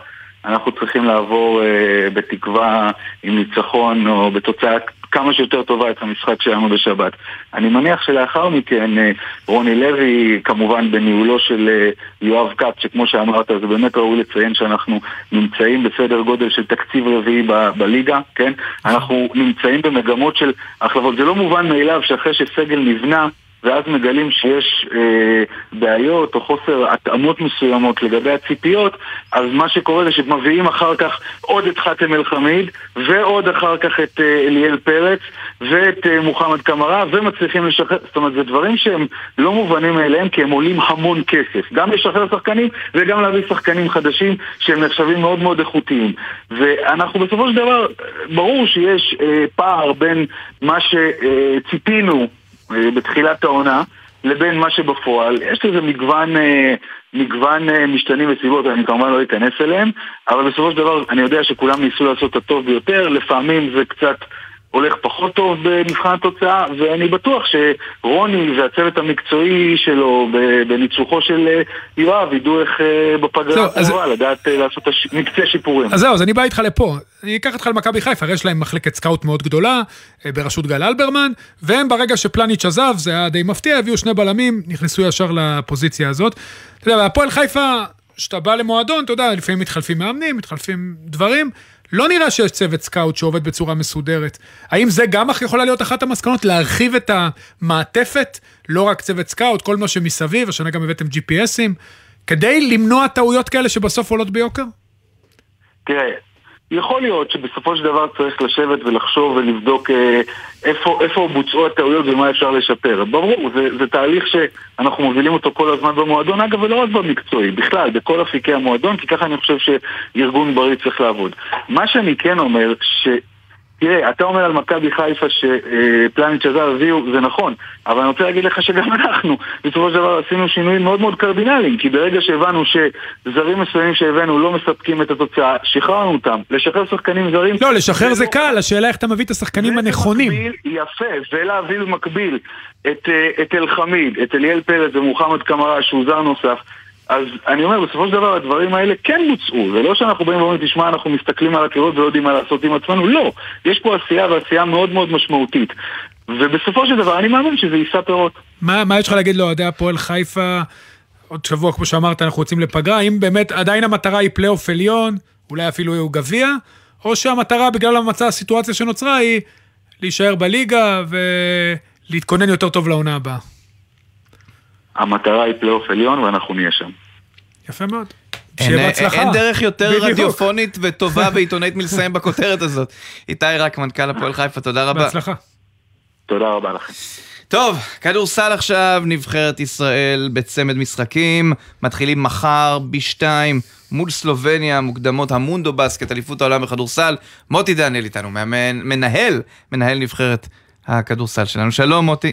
אנחנו צריכים לעבור אה, בתקווה עם ניצחון או בתוצאה כמה שיותר טובה את המשחק שלנו בשבת. אני מניח שלאחר מכן אה, רוני לוי, כמובן בניהולו של אה, יואב כץ, שכמו שאמרת, זה באמת ראוי לציין שאנחנו נמצאים בסדר גודל של תקציב רביעי בליגה, כן? אנחנו נמצאים במגמות של החלפות. זה לא מובן מאליו שאחרי שסגל נבנה, ואז מגלים שיש אה, בעיות או חוסר התאמות מסוימות לגבי הציפיות, אז מה שקורה זה שמביאים אחר כך עוד את חאתם אל-חמיד, ועוד אחר כך את אה, אליאל פרץ, ואת אה, מוחמד קמרה, ומצליחים לשחרר, זאת אומרת, זה דברים שהם לא מובנים מאליהם, כי הם עולים המון כסף. גם לשחרר שחקנים, וגם להביא שחקנים חדשים, שהם נחשבים מאוד מאוד איכותיים. ואנחנו בסופו של דבר, ברור שיש אה, פער בין מה שציפינו אה, בתחילת העונה לבין מה שבפועל. יש לזה מגוון, אה, מגוון אה, משתנים וסיבות, אני כמובן לא אכנס אליהם, אבל בסופו של דבר אני יודע שכולם ניסו לעשות את הטוב ביותר, לפעמים זה קצת הולך פחות טוב במבחן התוצאה, ואני בטוח שרוני והצוות המקצועי שלו בניצוחו של אה, יואב ידעו איך אה, בפגרה הקרובה לדעת אה, לעשות הש- מקצה שיפורים. אז זהו, אז אני בא איתך לפה. אני אקח אותך למכבי חיפה, הרי יש להם מחלקת סקאוט מאוד גדולה, בראשות גל אלברמן, והם ברגע שפלניץ' עזב, זה היה די מפתיע, הביאו שני בלמים, נכנסו ישר לפוזיציה הזאת. אתה יודע, והפועל חיפה, כשאתה בא למועדון, אתה יודע, לפעמים מתחלפים מאמנים, מתחלפים דברים. לא נראה שיש צוות סקאוט שעובד בצורה מסודרת. האם זה גם יכולה להיות אחת המסקנות? להרחיב את המעטפת, לא רק צוות סקאוט, כל מה שמסביב, השנה גם הבאתם GPSים, כדי למנוע טעויות כאלה שבסוף עולות ביוקר? תראה, יכול להיות שבסופו של דבר צריך לשבת ולחשוב ולבדוק אה, איפה, איפה בוצעו הטעויות ומה אפשר לשפר. ברור, זה, זה תהליך שאנחנו מובילים אותו כל הזמן במועדון, אגב, ולא רק במקצועי, בכלל, בכל אפיקי המועדון, כי ככה אני חושב שארגון בריא צריך לעבוד. מה שאני כן אומר, ש... תראה, אתה אומר על מכבי חיפה שפלניץ' עזב הביאו, זה נכון, אבל אני רוצה להגיד לך שגם אנחנו, בסופו של דבר עשינו שינויים מאוד מאוד קרדינליים, כי ברגע שהבנו שזרים מסוימים שהבאנו לא מספקים את התוצאה, שחררנו אותם. לשחרר שחקנים זרים... לא, לשחרר זה קל, השאלה איך אתה מביא את השחקנים הנכונים. יפה, ולהביא במקביל את, אה, את אלחמיד, את אליאל פרץ ומוחמד קמרה שהוא זר נוסף. אז אני אומר, בסופו של דבר הדברים האלה כן בוצעו, זה לא שאנחנו באים ואומרים, תשמע, אנחנו מסתכלים על הקירות ולא יודעים מה לעשות עם עצמנו, לא. יש פה עשייה ועשייה מאוד מאוד משמעותית. ובסופו של דבר אני מאמין שזה יישא פירות. מה, מה יש לך להגיד לאוהדי הפועל חיפה? עוד שבוע, כמו שאמרת, אנחנו יוצאים לפגרה, האם באמת עדיין המטרה היא פלייאוף עליון, אולי אפילו הוא גביע, או שהמטרה בגלל המצע הסיטואציה שנוצרה היא להישאר בליגה ולהתכונן יותר טוב לעונה הבאה? המטרה היא פלייאוף עליון ואנחנו נהיה שם. יפה מאוד. אין, שיהיה בהצלחה. אין דרך יותר בדיוק. רדיופונית וטובה ועיתונאית מלסיים בכותרת הזאת. איתי רק, מנכ"ל הפועל חיפה, תודה רבה. בהצלחה. תודה רבה לכם. טוב, כדורסל עכשיו, נבחרת ישראל בצמד משחקים, מתחילים מחר ב-2 מול סלובניה, מוקדמות המונדו בסקט, אליפות העולם בכדורסל. מוטי דניאל איתנו, מאמן, מנהל, מנהל נבחרת הכדורסל שלנו. שלום מוטי.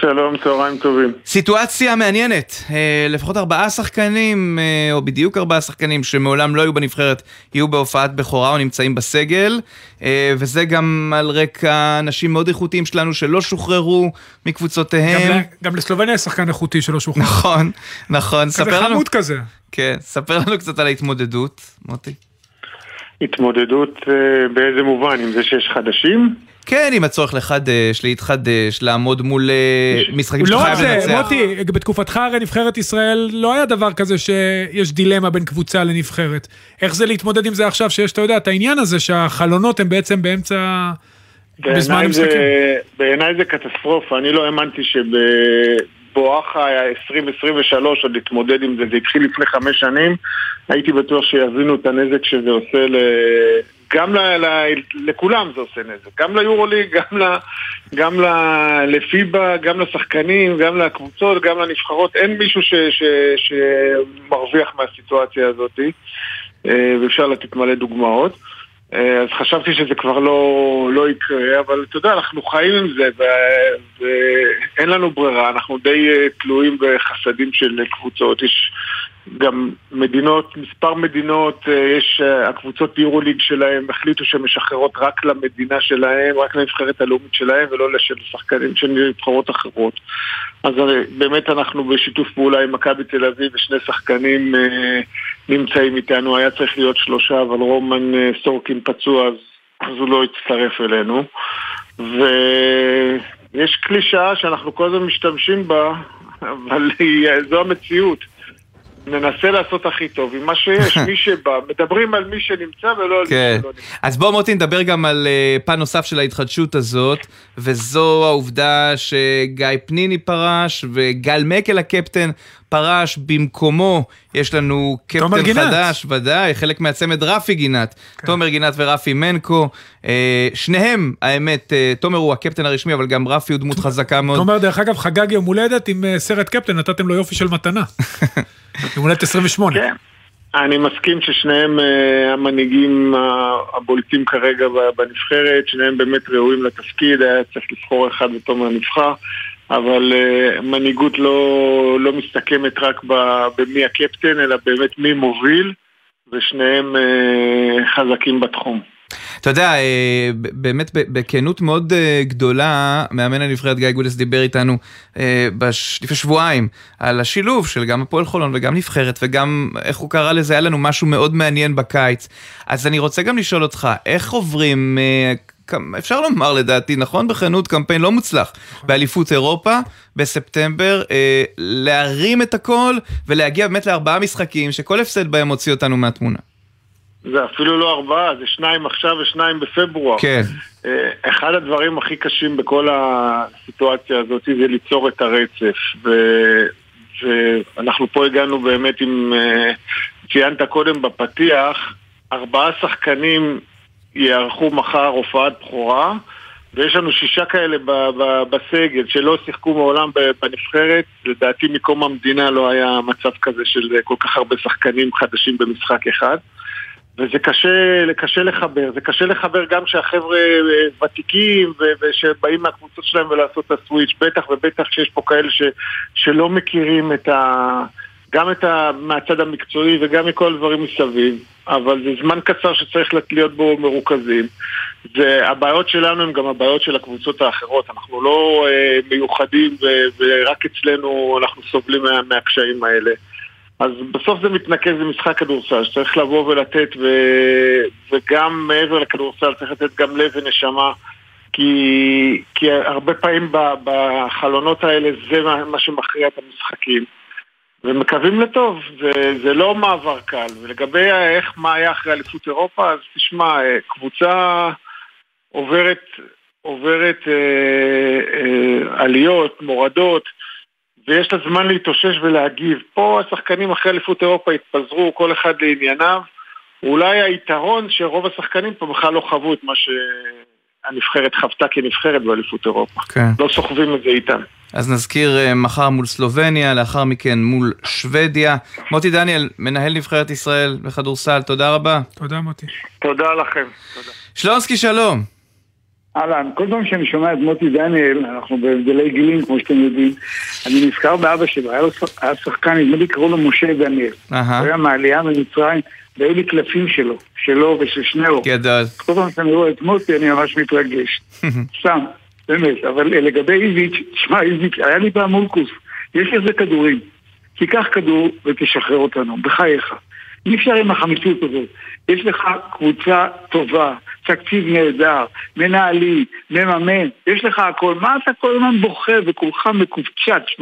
שלום, צהריים טובים. סיטואציה מעניינת, אה, לפחות ארבעה שחקנים, אה, או בדיוק ארבעה שחקנים שמעולם לא היו בנבחרת, יהיו בהופעת בכורה או נמצאים בסגל, אה, וזה גם על רקע אנשים מאוד איכותיים שלנו שלא שוחררו מקבוצותיהם. גם גם לסלובניה יש שחקן איכותי שלא שוחרר. נכון, נכון, כזה ספר לנו, חמוד כזה. כן, ספר לנו קצת על ההתמודדות, מוטי. התמודדות באיזה מובן? עם זה שיש חדשים? כן, עם הצורך לחדש, להתחדש, לעמוד מול אה, משחקים שאתה לא רק חייב זה, לנצח. מוטי, בתקופתך הרי נבחרת ישראל לא היה דבר כזה שיש דילמה בין קבוצה לנבחרת. איך זה להתמודד עם זה עכשיו שיש, אתה יודע, את העניין הזה שהחלונות הם בעצם באמצע... בזמן בעיניי המשחקים. זה, בעיניי זה קטסטרופה, אני לא האמנתי שבואכה 2023 עוד להתמודד עם זה, זה התחיל לפני חמש שנים, הייתי בטוח שיבינו את הנזק שזה עושה ל... גם ל... ל... לכולם זה עושה נזק, גם ליורוליג, גם, ל... גם ל... לפיבה, גם לשחקנים, גם לקבוצות, גם לנבחרות, אין מישהו ש... ש... שמרוויח מהסיטואציה הזאת, אה, ואפשר לתת מלא דוגמאות. אה, אז חשבתי שזה כבר לא, לא יקרה, אבל אתה יודע, אנחנו חיים עם זה ואין לנו ברירה, אנחנו די אה, תלויים בחסדים של קבוצות. יש גם מדינות, מספר מדינות, אה, יש אה, הקבוצות יורוליג שלהם החליטו שהן משחררות רק למדינה שלהם, רק לנבחרת הלאומית שלהם ולא לשל שחקנים של נבחרות אחרות. אז באמת אנחנו בשיתוף פעולה עם מכבי תל אביב ושני שחקנים אה, נמצאים איתנו, היה צריך להיות שלושה, אבל רומן סורקין פצוע אז, אז הוא לא הצטרף אלינו. ויש קלישאה שאנחנו כל הזמן משתמשים בה, אבל זו המציאות. ננסה לעשות הכי טוב עם מה שיש, מי שבא, מדברים על מי שנמצא ולא על כן. מי שלא נמצא. אז בוא מוטי נדבר גם על אה, פן נוסף של ההתחדשות הזאת, וזו העובדה שגיא פניני פרש וגל מקל הקפטן פרש, במקומו יש לנו קפטן גינת. חדש, ודאי, חלק מהצמד רפי גינת, כן. תומר גינת ורפי מנקו, אה, שניהם, האמת, אה, תומר הוא הקפטן הרשמי, אבל גם רפי הוא דמות חזקה מאוד. תומר, דרך אגב, חגג יום הולדת עם אה, סרט קפטן, נתתם לו יופי של מתנה. יום הולדת 28. כן. אני מסכים ששניהם אה, המנהיגים הבולטים כרגע בנבחרת, שניהם באמת ראויים לתפקיד, היה צריך לבחור אחד ותומר נבחר, אבל אה, מנהיגות לא, לא מסתכמת רק ב- במי הקפטן, אלא באמת מי מוביל, ושניהם אה, חזקים בתחום. אתה יודע, אה, באמת בכנות מאוד אה, גדולה, מאמן הנבחרת גיא גודס דיבר איתנו אה, בש- לפני שבועיים על השילוב של גם הפועל חולון וגם נבחרת וגם, איך הוא קרא לזה, היה לנו משהו מאוד מעניין בקיץ. אז אני רוצה גם לשאול אותך, איך עוברים... אפשר לומר לדעתי, נכון בכנות, קמפיין לא מוצלח באליפות אירופה בספטמבר, להרים את הכל ולהגיע באמת לארבעה משחקים שכל הפסד בהם מוציא אותנו מהתמונה. זה אפילו לא ארבעה, זה שניים עכשיו ושניים בפברואר. כן. אה, אחד הדברים הכי קשים בכל הסיטואציה הזאת זה ליצור את הרצף. ו... ואנחנו פה הגענו באמת עם, אה, ציינת קודם בפתיח, ארבעה שחקנים יארחו מחר הופעת בכורה, ויש לנו שישה כאלה ב- ב- בסגל שלא שיחקו מעולם בנבחרת. לדעתי מקום המדינה לא היה מצב כזה של כל כך הרבה שחקנים חדשים במשחק אחד. וזה קשה, קשה לחבר, זה קשה לחבר גם שהחבר'ה אה, ותיקים ושבאים מהקבוצות שלהם ולעשות את הסוויץ', בטח ובטח שיש פה כאלה ש- שלא מכירים את ה... גם את ה... מהצד המקצועי וגם מכל הדברים מסביב, אבל זה זמן קצר שצריך להיות בו מרוכזים. זה, הבעיות שלנו הן גם הבעיות של הקבוצות האחרות, אנחנו לא אה, מיוחדים ו- ורק אצלנו אנחנו סובלים מה, מהקשיים האלה. אז בסוף זה מתנקז למשחק כדורסל, שצריך לבוא ולתת, ו... וגם מעבר לכדורסל צריך לתת גם לב ונשמה, כי, כי הרבה פעמים ב... בחלונות האלה זה מה, מה שמכריע את המשחקים. ומקווים לטוב, זה, זה לא מעבר קל. ולגבי איך, מה היה אחרי אליפות אירופה, אז תשמע, אה, קבוצה עוברת, עוברת אה, אה, עליות, מורדות, ויש לה זמן להתאושש ולהגיב. פה השחקנים אחרי אליפות אירופה התפזרו, כל אחד לענייניו. אולי היתרון שרוב השחקנים פה בכלל לא חוו את מה שהנבחרת חוותה כנבחרת באליפות אירופה. כן. לא סוחבים את זה איתם. אז נזכיר אה, מחר מול סלובניה, לאחר מכן מול שוודיה. מוטי דניאל, מנהל נבחרת ישראל בכדורסל, תודה רבה. תודה מוטי. תודה לכם. תודה. שלונסקי, שלום. אהלן, כל פעם שאני שומע את מוטי דניאל, אנחנו בהבדלי גילים כמו שאתם יודעים, אני נזכר באבא שלו, היה, לו, היה שחקן, נדמה לי קראו לו משה דניאל. הוא היה מהעלייה ממצרים, והיו לי קלפים שלו, שלו ושל שניאור. גדול. כל פעם שאני רואה את מוטי אני ממש מתרגש. סתם, באמת, אבל לגבי איביץ', שמע, איביץ', היה לי פעם מולקוס, יש לזה כדורים. תיקח כדור ותשחרר אותנו, בחייך. אי אפשר עם החמיצות הזאת. יש לך קבוצה טובה, תקציב נהדר, מנהלי, מממן, יש לך הכל. מה אתה כל הזמן בוכה וכולך מקופצ'ץ'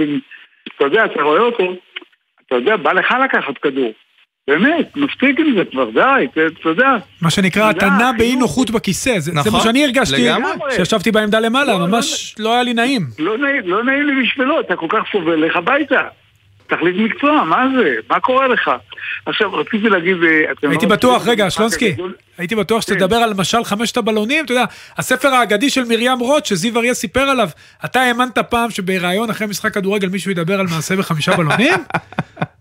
אתה יודע, אתה רואה אותו, אתה יודע, בא לך לקחת כדור. באמת, מספיק עם זה כבר, די, אתה יודע. מה שנקרא, אתה נע באי נוחות בכיסא, זה, נכון, זה מה שאני הרגשתי. כשישבתי בעמדה למעלה, ממש לא היה לי נעים. לא נעים, לא נעים לי בשבילו, אתה כל כך סובל, לך הביתה. תחליט מקצוע, מה זה? מה קורה לך? עכשיו, רציתי להגיד... אה, אתם הייתי לא בטוח, רגע, שלונסקי? הייתי בטוח שתדבר על למשל חמשת הבלונים, אתה יודע, הספר האגדי של מרים רוט, שזיו אריה סיפר עליו, אתה האמנת פעם שבריאיון אחרי משחק כדורגל מישהו ידבר על מעשה בחמישה בלונים?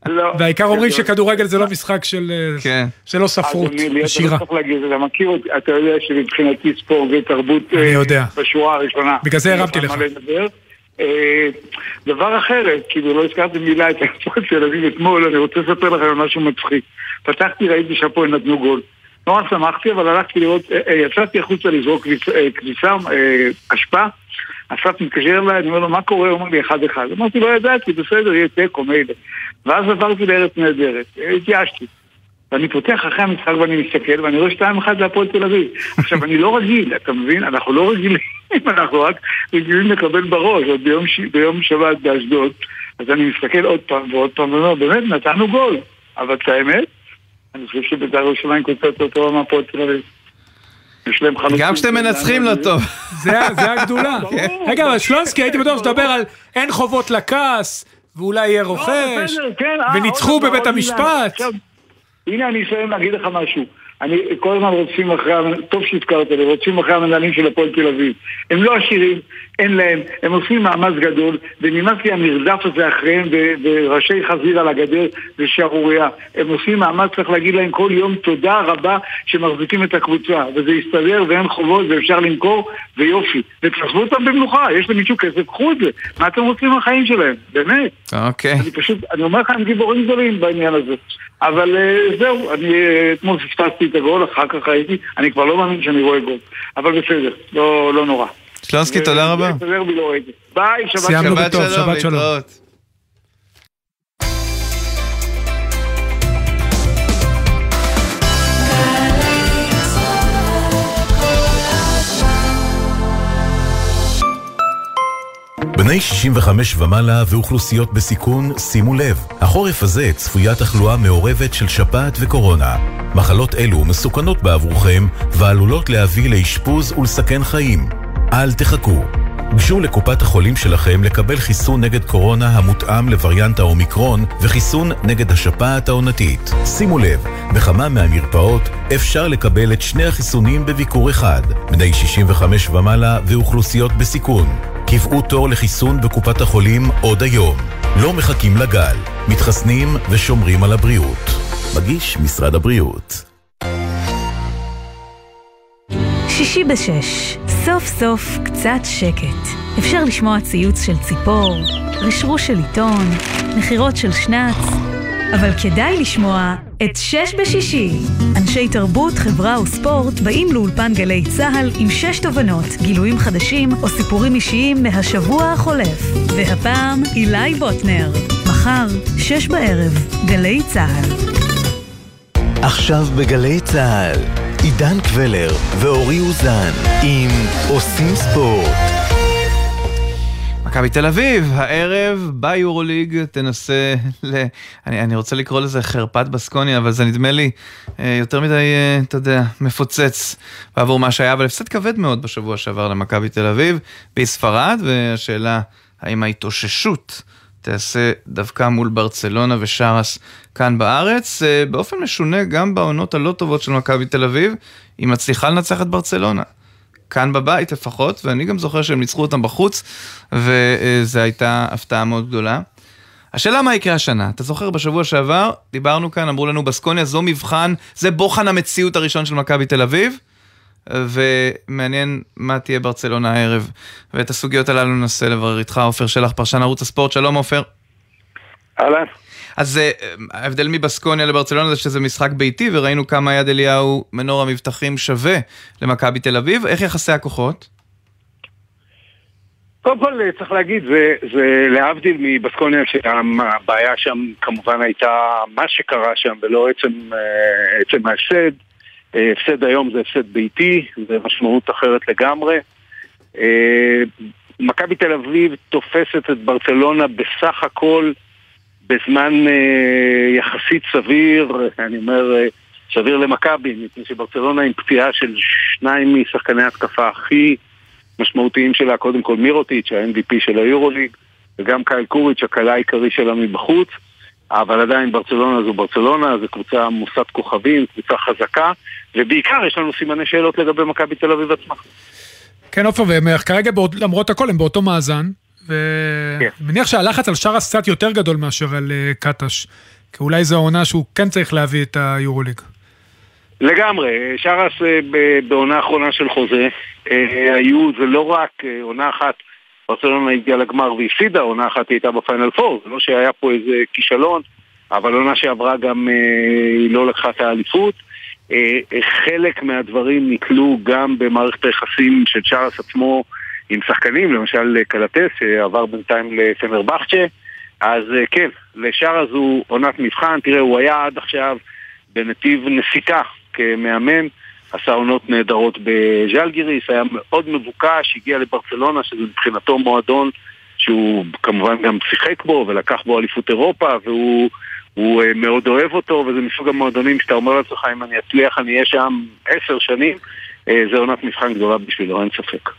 לא. והעיקר אומרים. שכדורגל זה לא משחק של... אה, כן. זה לא ספרות, זה שירה. לא אתה מכיר אותי, אתה יודע שמבחינתי ספורט ותרבות אני אה, יודע. בשורה הראשונה. בגלל זה הרמתי לך. אה, דבר אחר, כאילו לא הזכרתי מילה את הפועל תל אביב אתמול, אני רוצה לספר לכם משהו מצחיק. פתחתי, ראיתי שהפועל נתנו גול. נורא שמחתי, אבל הלכתי לראות, אה, אה, יצאתי החוצה לזרוק כביס- כביסה, אשפה. אסף מתקשר אליי, אני אומר לו, מה קורה? הוא אומר לי, אחד אחד. אמרתי, לא ידעתי, בסדר, יהיה תיקו, מילא. ואז עברתי לארץ נהדרת, התייאשתי. ואני פותח אחרי המשחק ואני מסתכל ואני רואה שתיים אחד להפועל תל אביב. עכשיו, אני לא רגיל, אתה מבין? אנחנו לא רגילים, אנחנו רק רגילים לקבל בראש. עוד ביום, ש... ביום שבת באשדוד, אז אני מסתכל עוד פעם ועוד פעם ואומר, באמת, נתנו גול. אבל את האמת, אני חושב שבית"ר ירושלים קבוצה יותר טובה מהפועל תל אביב. גם כשאתם מנצחים לא טוב. זה זה הגדולה. רגע, אבל שלונסקי, הייתי בטוח שתדבר על אין חובות לכעס, ואולי יהיה רוכש, בסדר, כן, אה, וניצחו בבית. המשפט. הנה אני אסיים להגיד לך משהו. אני כל הזמן רודפים אחרי, טוב שהזכרת לי, רודפים אחרי המנהלים של הפועל תל אביב. הם לא עשירים, אין להם, הם עושים מאמץ גדול, ונמאס לי המרדף הזה אחריהם, וראשי חזיר על הגדר, זה שערורייה. הם עושים מאמץ, צריך להגיד להם כל יום תודה רבה שמחזיקים את הקבוצה, וזה יסתדר ואין חובות ואפשר למכור, ויופי. ותעזבו אותם במנוחה, יש למישהו כסף, קחו את זה. מה אתם רוצים מהחיים שלהם? באמת. אוקיי. אני פשוט, אני אומר לך, הם גיבורים גדולים בעניין הזה. אבל אה, זהו, אני אה, אתמול פספסתי את הגול, אחר כך ראיתי, אני כבר לא מאמין שאני רואה גול. אבל בסדר, לא, לא נורא. שלונסקי, תודה רבה. לא. ביי, שבת סיימנו שלום. בטוב, שבת שלום. בני 65 ומעלה ואוכלוסיות בסיכון, שימו לב, החורף הזה צפויה תחלואה מעורבת של שפעת וקורונה. מחלות אלו מסוכנות בעבורכם ועלולות להביא לאשפוז ולסכן חיים. אל תחכו. גשו לקופת החולים שלכם לקבל חיסון נגד קורונה המותאם לווריאנט האומיקרון וחיסון נגד השפעת העונתית. שימו לב, בכמה מהמרפאות אפשר לקבל את שני החיסונים בביקור אחד. בני 65 ומעלה ואוכלוסיות בסיכון. קבעו תור לחיסון בקופת החולים עוד היום. לא מחכים לגל, מתחסנים ושומרים על הבריאות. מגיש משרד הבריאות. שישי בשש, סוף סוף קצת שקט. אפשר לשמוע ציוץ של ציפור, רשרוש של עיתון, נחירות של שנץ, אבל כדאי לשמוע את שש בשישי. אנשי תרבות, חברה וספורט באים לאולפן גלי צה"ל עם שש תובנות, גילויים חדשים או סיפורים אישיים מהשבוע החולף. והפעם, אילי בוטנר. מחר, שש בערב, גלי צה"ל. עכשיו בגלי צה"ל, עידן קבלר ואורי אוזן עם עושים ספורט. מכבי תל אביב, הערב ביורוליג תנסה ל... אני, אני רוצה לקרוא לזה חרפת בסקוניה, אבל זה נדמה לי אה, יותר מדי, אה, אתה יודע, מפוצץ בעבור מה שהיה, אבל הפסד כבד מאוד בשבוע שעבר למכבי תל אביב בספרד, והשאלה האם ההתאוששות תעשה דווקא מול ברצלונה ושרס כאן בארץ. אה, באופן משונה, גם בעונות הלא טובות של מכבי תל אביב, היא מצליחה לנצח את ברצלונה. כאן בבית לפחות, ואני גם זוכר שהם ניצחו אותם בחוץ, וזו הייתה הפתעה מאוד גדולה. השאלה מה יקרה השנה. אתה זוכר בשבוע שעבר, דיברנו כאן, אמרו לנו בסקוניה, זו מבחן, זה בוחן המציאות הראשון של מכבי תל אביב, ומעניין מה תהיה ברצלונה הערב. ואת הסוגיות הללו ננסה לברר איתך, עופר שלח, פרשן ערוץ הספורט, שלום עופר. אהלן. אז אה, ההבדל מבסקוניה לברצלונה זה שזה משחק ביתי, וראינו כמה יד אליהו מנור המבטחים שווה למכבי תל אביב. איך יחסי הכוחות? קודם כל צריך להגיד, זה, זה להבדיל מבסקוניה שהבעיה שם כמובן הייתה מה שקרה שם ולא עצם, אה, עצם ההפסד. אה, הפסד היום זה הפסד ביתי, זה משמעות אחרת לגמרי. מכבי תל אביב תופסת את ברצלונה בסך הכל בזמן אה, יחסית סביר, אני אומר אה, סביר למכבי, מפני שברצלונה עם פציעה של שניים משחקני ההתקפה הכי משמעותיים שלה, קודם כל מירוטיץ', ה-MVP של היורוליג, וגם קייל קוריץ', הקלה העיקרי שלה מבחוץ, אבל עדיין ברצלונה זו ברצלונה, זו קבוצה מוסד כוכבים, קבוצה חזקה, ובעיקר יש לנו סימני שאלות לגבי מכבי תל אביב עצמה. כן, עופר, וכרגע למרות הכל הם באותו מאזן, ואני מניח שהלחץ על שרס קצת יותר גדול מאשר על אה, קטש, כי אולי זו העונה שהוא כן צריך להביא את היורוליג. לגמרי, שרס אה, בעונה האחרונה של חוזה, אה, היו, זה לא רק עונה אחת, ברצלונה הגיעה לגמר והפסידה, עונה אחת הייתה בפיינל פור, זה לא שהיה פה איזה כישלון, אבל עונה שעברה גם היא לא לקחה את האליפות. חלק מהדברים נקלו גם במערכת היחסים של שרס עצמו עם שחקנים, למשל קלטס שעבר בינתיים לפנרבכצ'ה אז אה, כן, לשאר הזו עונת מבחן, תראה הוא היה עד עכשיו בנתיב נסיטה כמאמן עשה עונות נהדרות בז'לגיריס, היה מאוד מבוקש, הגיע לברצלונה שזה מבחינתו מועדון שהוא כמובן גם שיחק בו ולקח בו אליפות אירופה והוא הוא אה, מאוד אוהב אותו וזה מסוג המועדונים שאתה אומר לעצמך אם אני אצליח אני אהיה שם עשר שנים. אה, זה עונת מבחן גדולה בשבילו, אין ספק.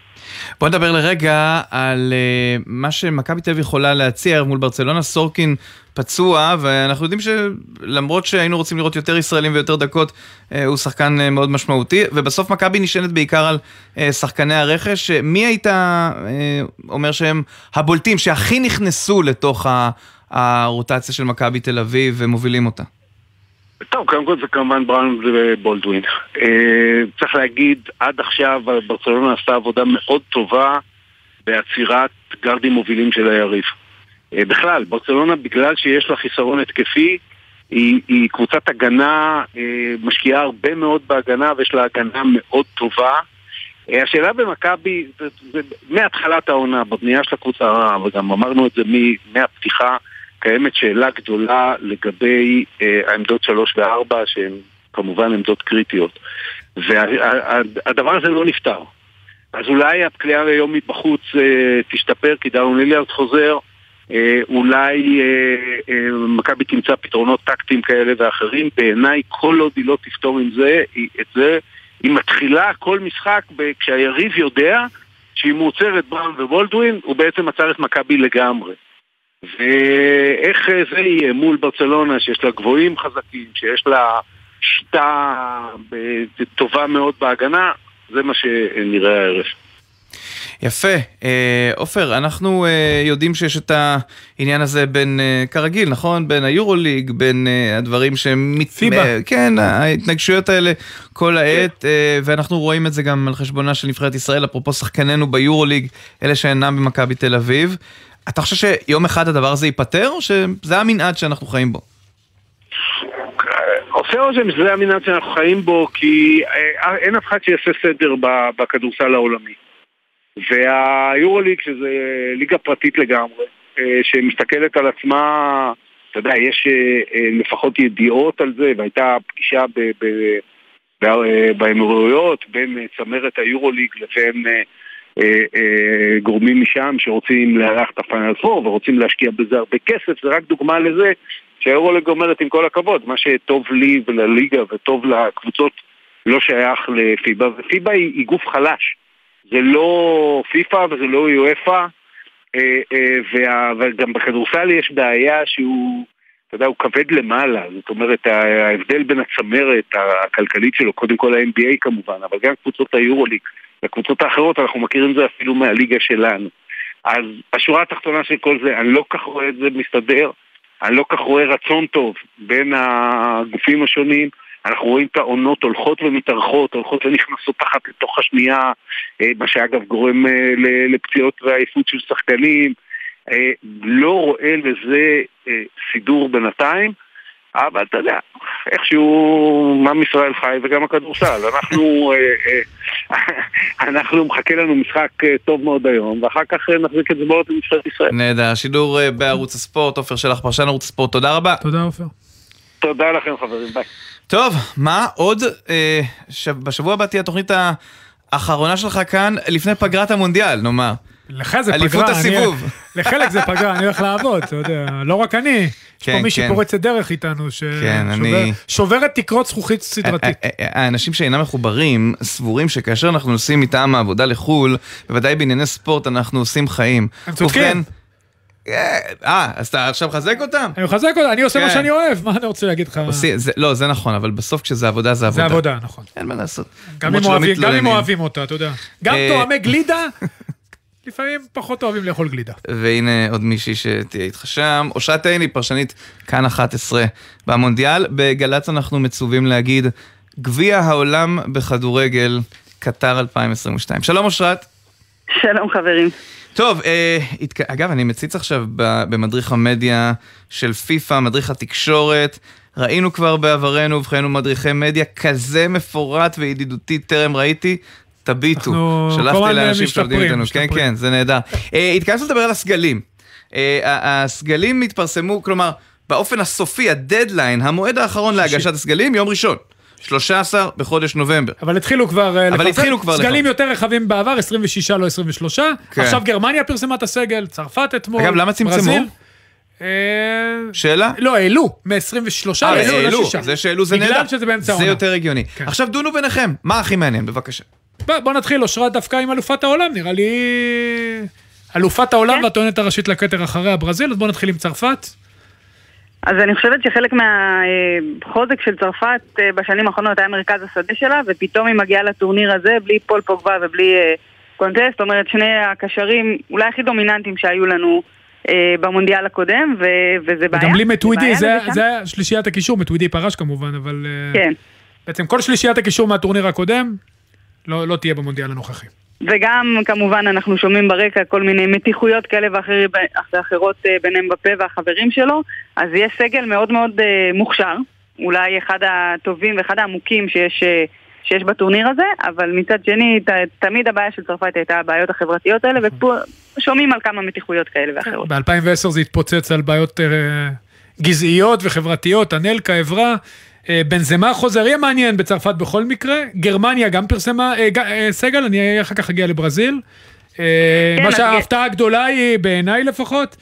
בוא נדבר לרגע על uh, מה שמכבי תל אביב יכולה להציע מול ברצלונה. סורקין פצוע, ואנחנו יודעים שלמרות שהיינו רוצים לראות יותר ישראלים ויותר דקות, uh, הוא שחקן מאוד משמעותי, ובסוף מכבי נשענת בעיקר על שחקני הרכש. מי היית אומר שהם הבולטים שהכי נכנסו לתוך הרוטציה של מכבי תל אביב ומובילים אותה? טוב, קודם כל זה כמובן בראון ובולדווין. אה, צריך להגיד, עד עכשיו ברצלונה עשתה עבודה מאוד טובה בעצירת גרדים מובילים של היריב. אה, בכלל, ברצלונה בגלל שיש לה חיסרון התקפי, היא, היא קבוצת הגנה, אה, משקיעה הרבה מאוד בהגנה ויש לה הגנה מאוד טובה. השאלה במכבי, מהתחלת העונה, בבנייה של הקבוצה, וגם אמרנו את זה מהפתיחה, קיימת שאלה גדולה לגבי אה, העמדות 3 ו-4 שהן כמובן עמדות קריטיות. והדבר וה, הזה לא נפתר. אז אולי הפקלייה היום מבחוץ אה, תשתפר כי דאון ליליארד חוזר אה, אולי אה, אה, מכבי תמצא פתרונות טקטיים כאלה ואחרים. בעיניי כל עוד היא לא תפתור עם זה, את זה היא מתחילה כל משחק כשהיריב יודע שאם הוא עוצר את בראון ובולדווין הוא בעצם עצר את מכבי לגמרי ואיך זה יהיה מול ברצלונה שיש לה גבוהים חזקים, שיש לה שיטה טובה מאוד בהגנה, זה מה שנראה הערב. יפה. אה, עופר, אנחנו אה, יודעים שיש את העניין הזה בין, אה, כרגיל, נכון? בין היורוליג, בין הדברים שהם... פיבה. כן, ההתנגשויות האלה כל העת, ואנחנו רואים את זה גם על חשבונה של נבחרת ישראל, אפרופו שחקנינו ביורוליג, אלה שאינם במכבי תל אביב. אתה חושב שיום אחד הדבר הזה ייפתר, או שזה המנעד שאנחנו חיים בו? עושה רושם שזה המנעד שאנחנו חיים בו, כי אה, אין אף אחד שיעשה סדר בכדורסל העולמי. והיורוליג, שזה ליגה פרטית לגמרי, אה, שמסתכלת על עצמה, אתה יודע, יש אה, לפחות ידיעות על זה, והייתה פגישה באמירויות בין צמרת היורוליג לבין גורמים משם שרוצים לארח את הפיינל פור ורוצים להשקיע בזה הרבה כסף, זה רק דוגמה לזה שהאירולג אומרת עם כל הכבוד, מה שטוב לי ולליגה וטוב לקבוצות לא שייך לפיבה, ופיבה היא, היא גוף חלש, זה לא פיפא וזה לא יואפה, אה, אה, וגם בכדורסל יש בעיה שהוא, אתה יודע, הוא כבד למעלה. זאת אומרת, ההבדל בין הצמרת הכלכלית שלו, קודם כל ה-NBA כמובן, אבל גם קבוצות היורוליג והקבוצות האחרות, אנחנו מכירים את זה אפילו מהליגה שלנו. אז השורה התחתונה של כל זה, אני לא כך רואה את זה מסתדר, אני לא כך רואה רצון טוב בין הגופים השונים. אנחנו רואים את העונות הולכות ומתארכות, הולכות ונכנסות תחת לתוך השנייה, אה, מה שאגב גורם אה, לפציעות ועייפות של שחקנים. אה, לא רואה לזה סידור בינתיים. אבל אתה יודע, איכשהו עם ישראל חי וגם הכדורסל. אנחנו, אנחנו מחכה לנו משחק טוב מאוד היום, ואחר כך נחזיק את זה בעוד במשטרת ישראל. נהדר, שידור בערוץ הספורט, עופר שלח, פרשן ערוץ הספורט, תודה רבה. תודה עופר. תודה לכם חברים, ביי. טוב, מה עוד? אה, ש... בשבוע הבא תהיה התוכנית האחרונה שלך כאן, לפני פגרת המונדיאל, נאמר. לך זה פגרה. אליפות הסיבוב. אני, לחלק זה פגרה, אני הולך לעבוד, אתה יודע, לא רק אני. יש כן, פה מישהי כן. פורצת דרך איתנו, ששוברת כן, תקרות זכוכית סדרתית. האנשים שאינם מחוברים, סבורים שכאשר אנחנו נוסעים מטעם העבודה לחו"ל, בוודאי בענייני ספורט אנחנו עושים חיים. הם צודקים. אה, אז אתה עכשיו מחזק אותם? אני מחזק אותם, אני עושה מה כן. שאני אוהב, מה אני רוצה להגיד לך? לא, זה נכון, אבל בסוף כשזה עבודה, זה עבודה. זה עבודה, נכון. אין מה לעשות. גם אם אוהבים אותה, אתה יודע. גם אה, תואמי גלידה, לפעמים פחות אוהבים לאכול גלידה. והנה עוד מישהי שתהיה איתך שם. אושרת עיני, פרשנית כאן 11 במונדיאל. בגל"צ אנחנו מצווים להגיד, גביע העולם בכדורגל, קטר 2022. שלום אושרת. שלום חברים. טוב, אה, אגב, אני מציץ עכשיו במדריך המדיה של פיפ"א, מדריך התקשורת. ראינו כבר בעברנו, ובכן מדריכי מדיה כזה מפורט וידידותי, טרם ראיתי. תביטו, שלחתי לאנשים שעובדים איתנו, כן, כן, זה נהדר. אה, התכנסנו לדבר על הסגלים. אה, הסגלים התפרסמו, כלומר, באופן הסופי, הדדליין, המועד האחרון להגשת הסגלים, יום ראשון. 13 בחודש נובמבר. אבל התחילו כבר אה, אבל התחילו כבר סגלים יותר רחבים בעבר, 26 לא 23. כן. עכשיו גרמניה פרסמה את הסגל, צרפת אתמול, אגב, למה צמצמו? אה, שאלה? לא, העלו, מ-23 העלו ל-6. זה שהעלו זה נהדר. בגלל שזה באמצע העונה. זה יותר הגיוני. כן. עכשיו דונו ביניכם, מה הכי מעניין? בבקשה. בוא נתחיל, אושרת דווקא עם אלופת העולם, נראה לי... אלופת העולם כן. והטוענת הראשית לכתר אחריה ברזיל, אז בוא נתחיל עם צרפת. אז אני חושבת שחלק מהחוזק של צרפת אה, בשנים האחרונות היה מרכז השדה שלה, ופתאום היא מגיעה לטורניר הזה בלי פול פוגבה ובלי אה, קונטסט, זאת אומרת שני הקשרים אולי הכי דומיננטיים שהיו לנו אה, במונדיאל הקודם, וזה בעיה. וגם בלי מטווידי, זה, זה היה שלישיית הקישור, מטווידי פרש כמובן, אבל... כן. בעצם כל שלישיית הקישור מהטורניר הקודם לא, לא תהיה במונדיאל הנוכחי. וגם כמובן אנחנו שומעים ברקע כל מיני מתיחויות כאלה ואחר, ואחרות אה, ביניהם בפה והחברים שלו, אז יש סגל מאוד מאוד אה, מוכשר, אולי אחד הטובים ואחד העמוקים שיש, אה, שיש בטורניר הזה, אבל מצד שני ת, תמיד הבעיה של צרפת הייתה הבעיות החברתיות האלה, ופה שומעים על כמה מתיחויות כאלה ואחרות. ב-2010 זה התפוצץ על בעיות גזעיות וחברתיות, אנלקה, עברה. אה, בנזמה חוזר, יהיה מעניין בצרפת בכל מקרה. גרמניה גם פרסמה אה, סגל, אני אחר כך אגיע לברזיל. כן, מה שההפתעה הגדולה היא, בעיניי לפחות,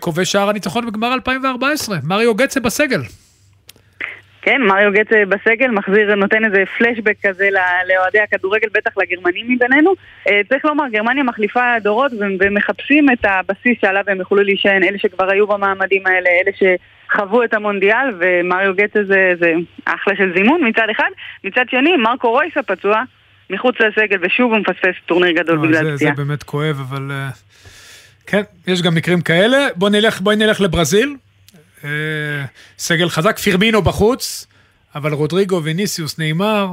כובש שער הניצחון בגמר 2014, מריו גצה בסגל. כן, מריו גצה בסגל, מחזיר, נותן איזה פלשבק כזה לאוהדי הכדורגל, בטח לגרמנים מבינינו. צריך לומר, גרמניה מחליפה דורות ומחפשים את הבסיס שעליו הם יוכלו להישען, אלה שכבר היו במעמדים האלה, אלה ש... חוו את המונדיאל, ומריו גטה זה, זה אחלה של זימון מצד אחד. מצד שני, מרקו רויס הפצוע, מחוץ לסגל, ושוב הוא מפספס טורניר גדול לא, בגלל פציעה. זה, זה באמת כואב, אבל... Uh, כן, יש גם מקרים כאלה. בואי נלך, בוא נלך לברזיל. Uh, סגל חזק, פירמינו בחוץ, אבל רודריגו, וניסיוס, נאמר,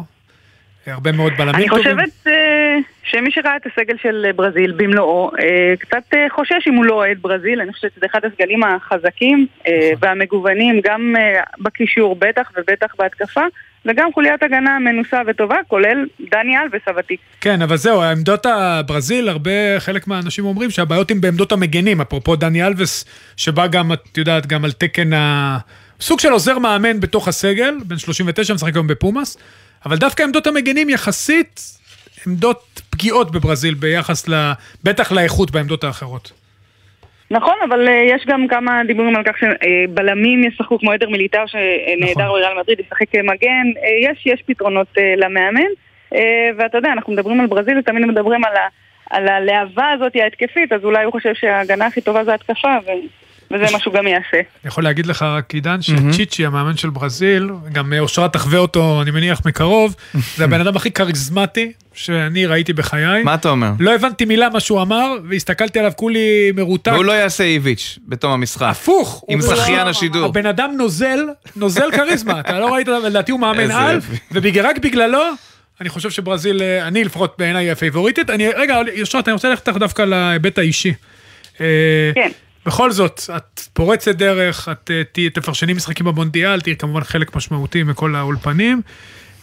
הרבה מאוד בלמים טובים. אני חושבת... Uh... שמי שראה את הסגל של ברזיל במלואו, אה, קצת אה, חושש אם הוא לא אוהד ברזיל, אני חושבת שזה אחד הסגלים החזקים אה, נכון. והמגוונים, גם בקישור בטח ובטח בהתקפה. וגם חוליית הגנה מנוסה וטובה, כולל דני אלבס הוותיק. כן, אבל זהו, עמדות הברזיל, הרבה, חלק מהאנשים אומרים שהבעיות הן בעמדות המגנים, אפרופו דני אלבס, שבא גם, את יודעת, גם על תקן ה... סוג של עוזר מאמן בתוך הסגל, בן 39, משחק היום בפומאס, אבל דווקא עמדות המגנים יחסית עמדות פגיעות בברזיל ביחס, ל... בטח לאיכות בעמדות האחרות. נכון, אבל אה, יש גם כמה דיבורים על כך שבלמים ישחקו כמו אדר מיליטאו שנעדר נכון. בריאל מדריד, ישחק כמגן, אה, יש, יש פתרונות אה, למאמן, ואתה יודע, אנחנו מדברים על ברזיל ותמיד מדברים על על הלהבה הזאת ההתקפית, אז אולי הוא חושב שההגנה הכי טובה זה התקפה, ו... וזה מה שהוא גם יעשה. אני יכול להגיד לך רק, עידן, שצ'יצ'י, המאמן של ברזיל, גם אושרת תחווה אותו, אני מניח, מקרוב, זה הבן אדם הכי כריזמטי שאני ראיתי בחיי. מה אתה אומר? לא הבנתי מילה מה שהוא אמר, והסתכלתי עליו כולי מרותק. והוא לא יעשה איביץ' בתום המשחק. הפוך. עם הוא- זכיין השידור. הבן אדם נוזל, נוזל כריזמה, אתה לא ראית, לדעתי הוא מאמן על. ורק בגללו, אני חושב שברזיל, אה, אני לפחות בעיניי הפייבוריטית. אני, רגע, יושרת, אני רוצה ללכת איתך דווקא להיבט האישי. כן. בכל זאת, את פורצת דרך, את אה, תפרשני משחקים במונדיאל, תהיי כמובן חלק משמעותי מכל האולפנים.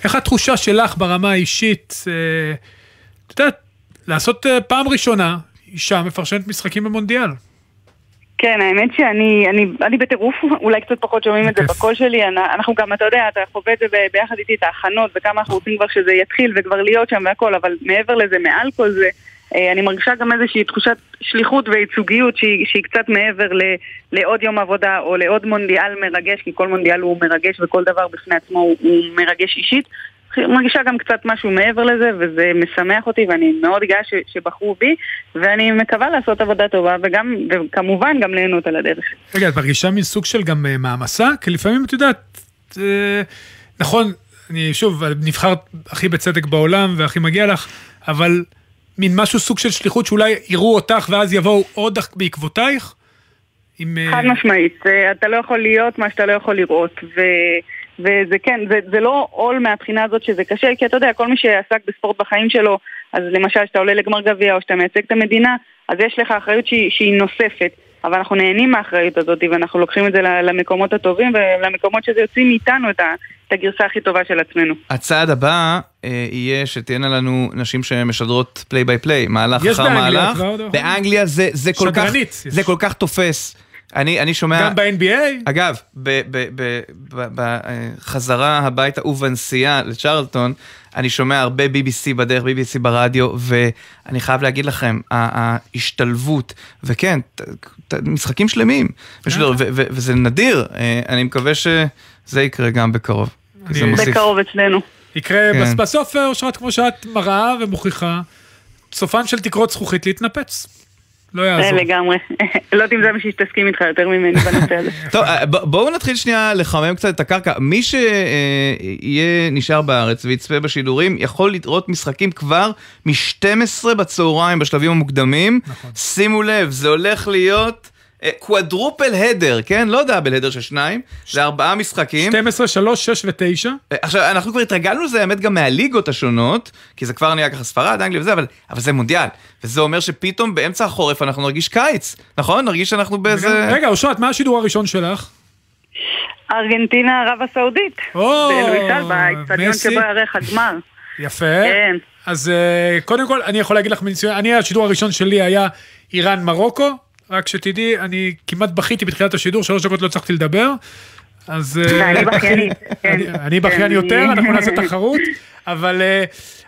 איך התחושה שלך ברמה האישית, אה, את יודעת, לעשות אה, פעם ראשונה, אישה מפרשנת משחקים במונדיאל? כן, האמת שאני אני, אני בטירוף, אולי קצת פחות שומעים את זה בקול שלי, אנ- אנחנו גם, אתה יודע, אתה חווה את זה ביחד איתי, את ההכנות, וכמה אנחנו רוצים כבר שזה יתחיל וכבר להיות שם והכל, אבל מעבר לזה, מעל כל זה, אה, אני מרגישה גם איזושהי תחושת שליחות וייצוגיות שהיא, שהיא קצת מעבר ל, לעוד יום עבודה או לעוד מונדיאל מרגש, כי כל מונדיאל הוא מרגש וכל דבר בפני עצמו הוא, הוא מרגש אישית. מרגישה גם קצת משהו מעבר לזה, וזה משמח אותי, ואני מאוד גאה ש- שבחרו בי, ואני מקווה לעשות עבודה טובה, וגם, וכמובן גם ליהנות על הדרך. רגע, את מרגישה מין סוג של גם אה, מעמסה? כי לפעמים, את יודעת, אה, נכון, אני שוב, נבחרת הכי בצדק בעולם והכי מגיע לך, אבל מין משהו, סוג של שליחות שאולי יראו אותך ואז יבואו עוד בעקבותייך? עם... אה, חד משמעית, אתה לא יכול להיות מה שאתה לא יכול לראות, ו... וזה כן, זה, זה לא עול מהבחינה הזאת שזה קשה, כי אתה יודע, כל מי שעסק בספורט בחיים שלו, אז למשל שאתה עולה לגמר גביע או שאתה מייצג את המדינה, אז יש לך אחריות שהיא, שהיא נוספת, אבל אנחנו נהנים מהאחריות הזאת ואנחנו לוקחים את זה למקומות הטובים ולמקומות שזה יוצאים מאיתנו את, ה, את הגרסה הכי טובה של עצמנו. הצעד הבא אה, יהיה שתהיינה לנו נשים שמשדרות פליי ביי פליי, מהלך יש אחר באנגליה מהלך. כבר, נכון? באנגליה זה, זה כל כך. זה כל כך תופס. אני, אני שומע... גם ב-NBA? אגב, בחזרה הביתה ובנסיעה לצ'רלטון, אני שומע הרבה BBC בדרך, BBC ברדיו, ואני חייב להגיד לכם, ה- ההשתלבות, וכן, ת- ת- משחקים שלמים, משדר, ו- ו- וזה נדיר, אה, אני מקווה שזה יקרה גם בקרוב. זה מוסיף. בקרוב אצלנו. יקרה, כן. בס- בסוף, אה, אושרת, כמו שאת מראה ומוכיחה, סופן של תקרות זכוכית להתנפץ. לא יעזור. אה, לגמרי. לא יודעת אם זה מה שתסכים איתך יותר ממני בנושא הזה. טוב, אה, בואו נתחיל שנייה לחמם קצת את הקרקע. מי שיהיה נשאר בארץ ויצפה בשידורים, יכול לראות משחקים כבר מ-12 בצהריים בשלבים המוקדמים. שימו לב, זה הולך להיות קוואדרופל הדר, כן? לא דאבל הדר של שניים, זה ארבעה משחקים. 12, 3, 6 ו-9. עכשיו, אנחנו כבר התרגלנו לזה, האמת, גם מהליגות השונות, כי זה כבר נהיה ככה ספרד, אנגליה וזה, אבל, אבל זה מונדיאל. וזה אומר שפתאום באמצע החורף אנחנו נרגיש קיץ, נכון? נרגיש שאנחנו באיזה... רגע, אושרת, מה השידור הראשון שלך? ארגנטינה, ערב הסעודית. או, מסי. שבו יארך הגמר. יפה. כן. אז אה, קודם כל, אני יכול להגיד לך מניסיון, אני, השידור הראשון שלי היה איראן-מרוקו, רק שתדעי, אני כמעט בכיתי בתחילת השידור, שלוש דקות לא הצלחתי לדבר. אז... אה, אני כן. אני- בכיין כן, יותר, אנחנו נעשה תחרות, אבל אה,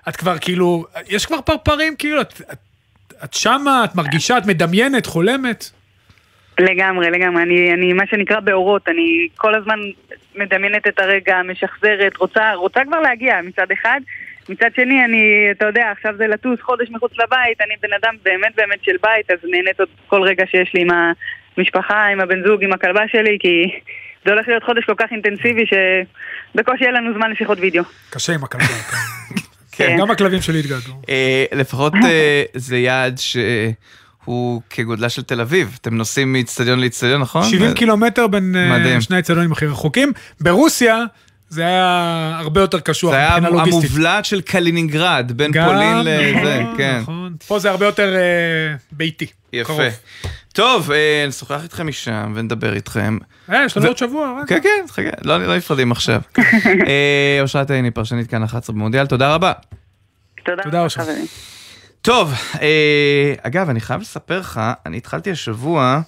את כבר כאילו, יש כבר פרפרים, כאילו, את- שמה, את מרגישה, את מדמיינת, חולמת. לגמרי, לגמרי. אני, אני מה שנקרא באורות, אני כל הזמן מדמיינת את הרגע, משחזרת, רוצה, רוצה כבר להגיע מצד אחד. מצד שני, אני, אתה יודע, עכשיו זה לטוס חודש מחוץ לבית, אני בן אדם באמת באמת של בית, אז נהנית עוד כל רגע שיש לי עם המשפחה, עם הבן זוג, עם הכלבה שלי, כי זה הולך להיות חודש כל כך אינטנסיבי שבקושי יהיה לנו זמן לשיחות וידאו. קשה עם הכלבה, כן. כן. גם הכלבים שלי התגעגעו. אה, לפחות אה, זה יעד שהוא כגודלה של תל אביב. אתם נוסעים מאיצטדיון לאיצטדיון, נכון? 70 ו- קילומטר בין אה, מדהים. שני האצטדיונים הכי רחוקים. ברוסיה זה היה הרבה יותר קשוח זה היה מבחינה לוגיסטית. המובלעת של קלינינגרד, בין גם, פולין לזה, נכון, כן. נכון. פה זה הרבה יותר אה, ביתי. יפה. קרוב. טוב, אה, נשוחח איתכם משם ונדבר איתכם. אה, יש לנו ו- עוד שבוע. רגע. כן, כן, חכה, לא לא נפרדים עכשיו. אה, אושרת עיני, פרשנית כאן 11 במונדיאל, תודה רבה. תודה רבה, חברים. טוב, אה, אגב, אני חייב לספר לך, אני התחלתי השבוע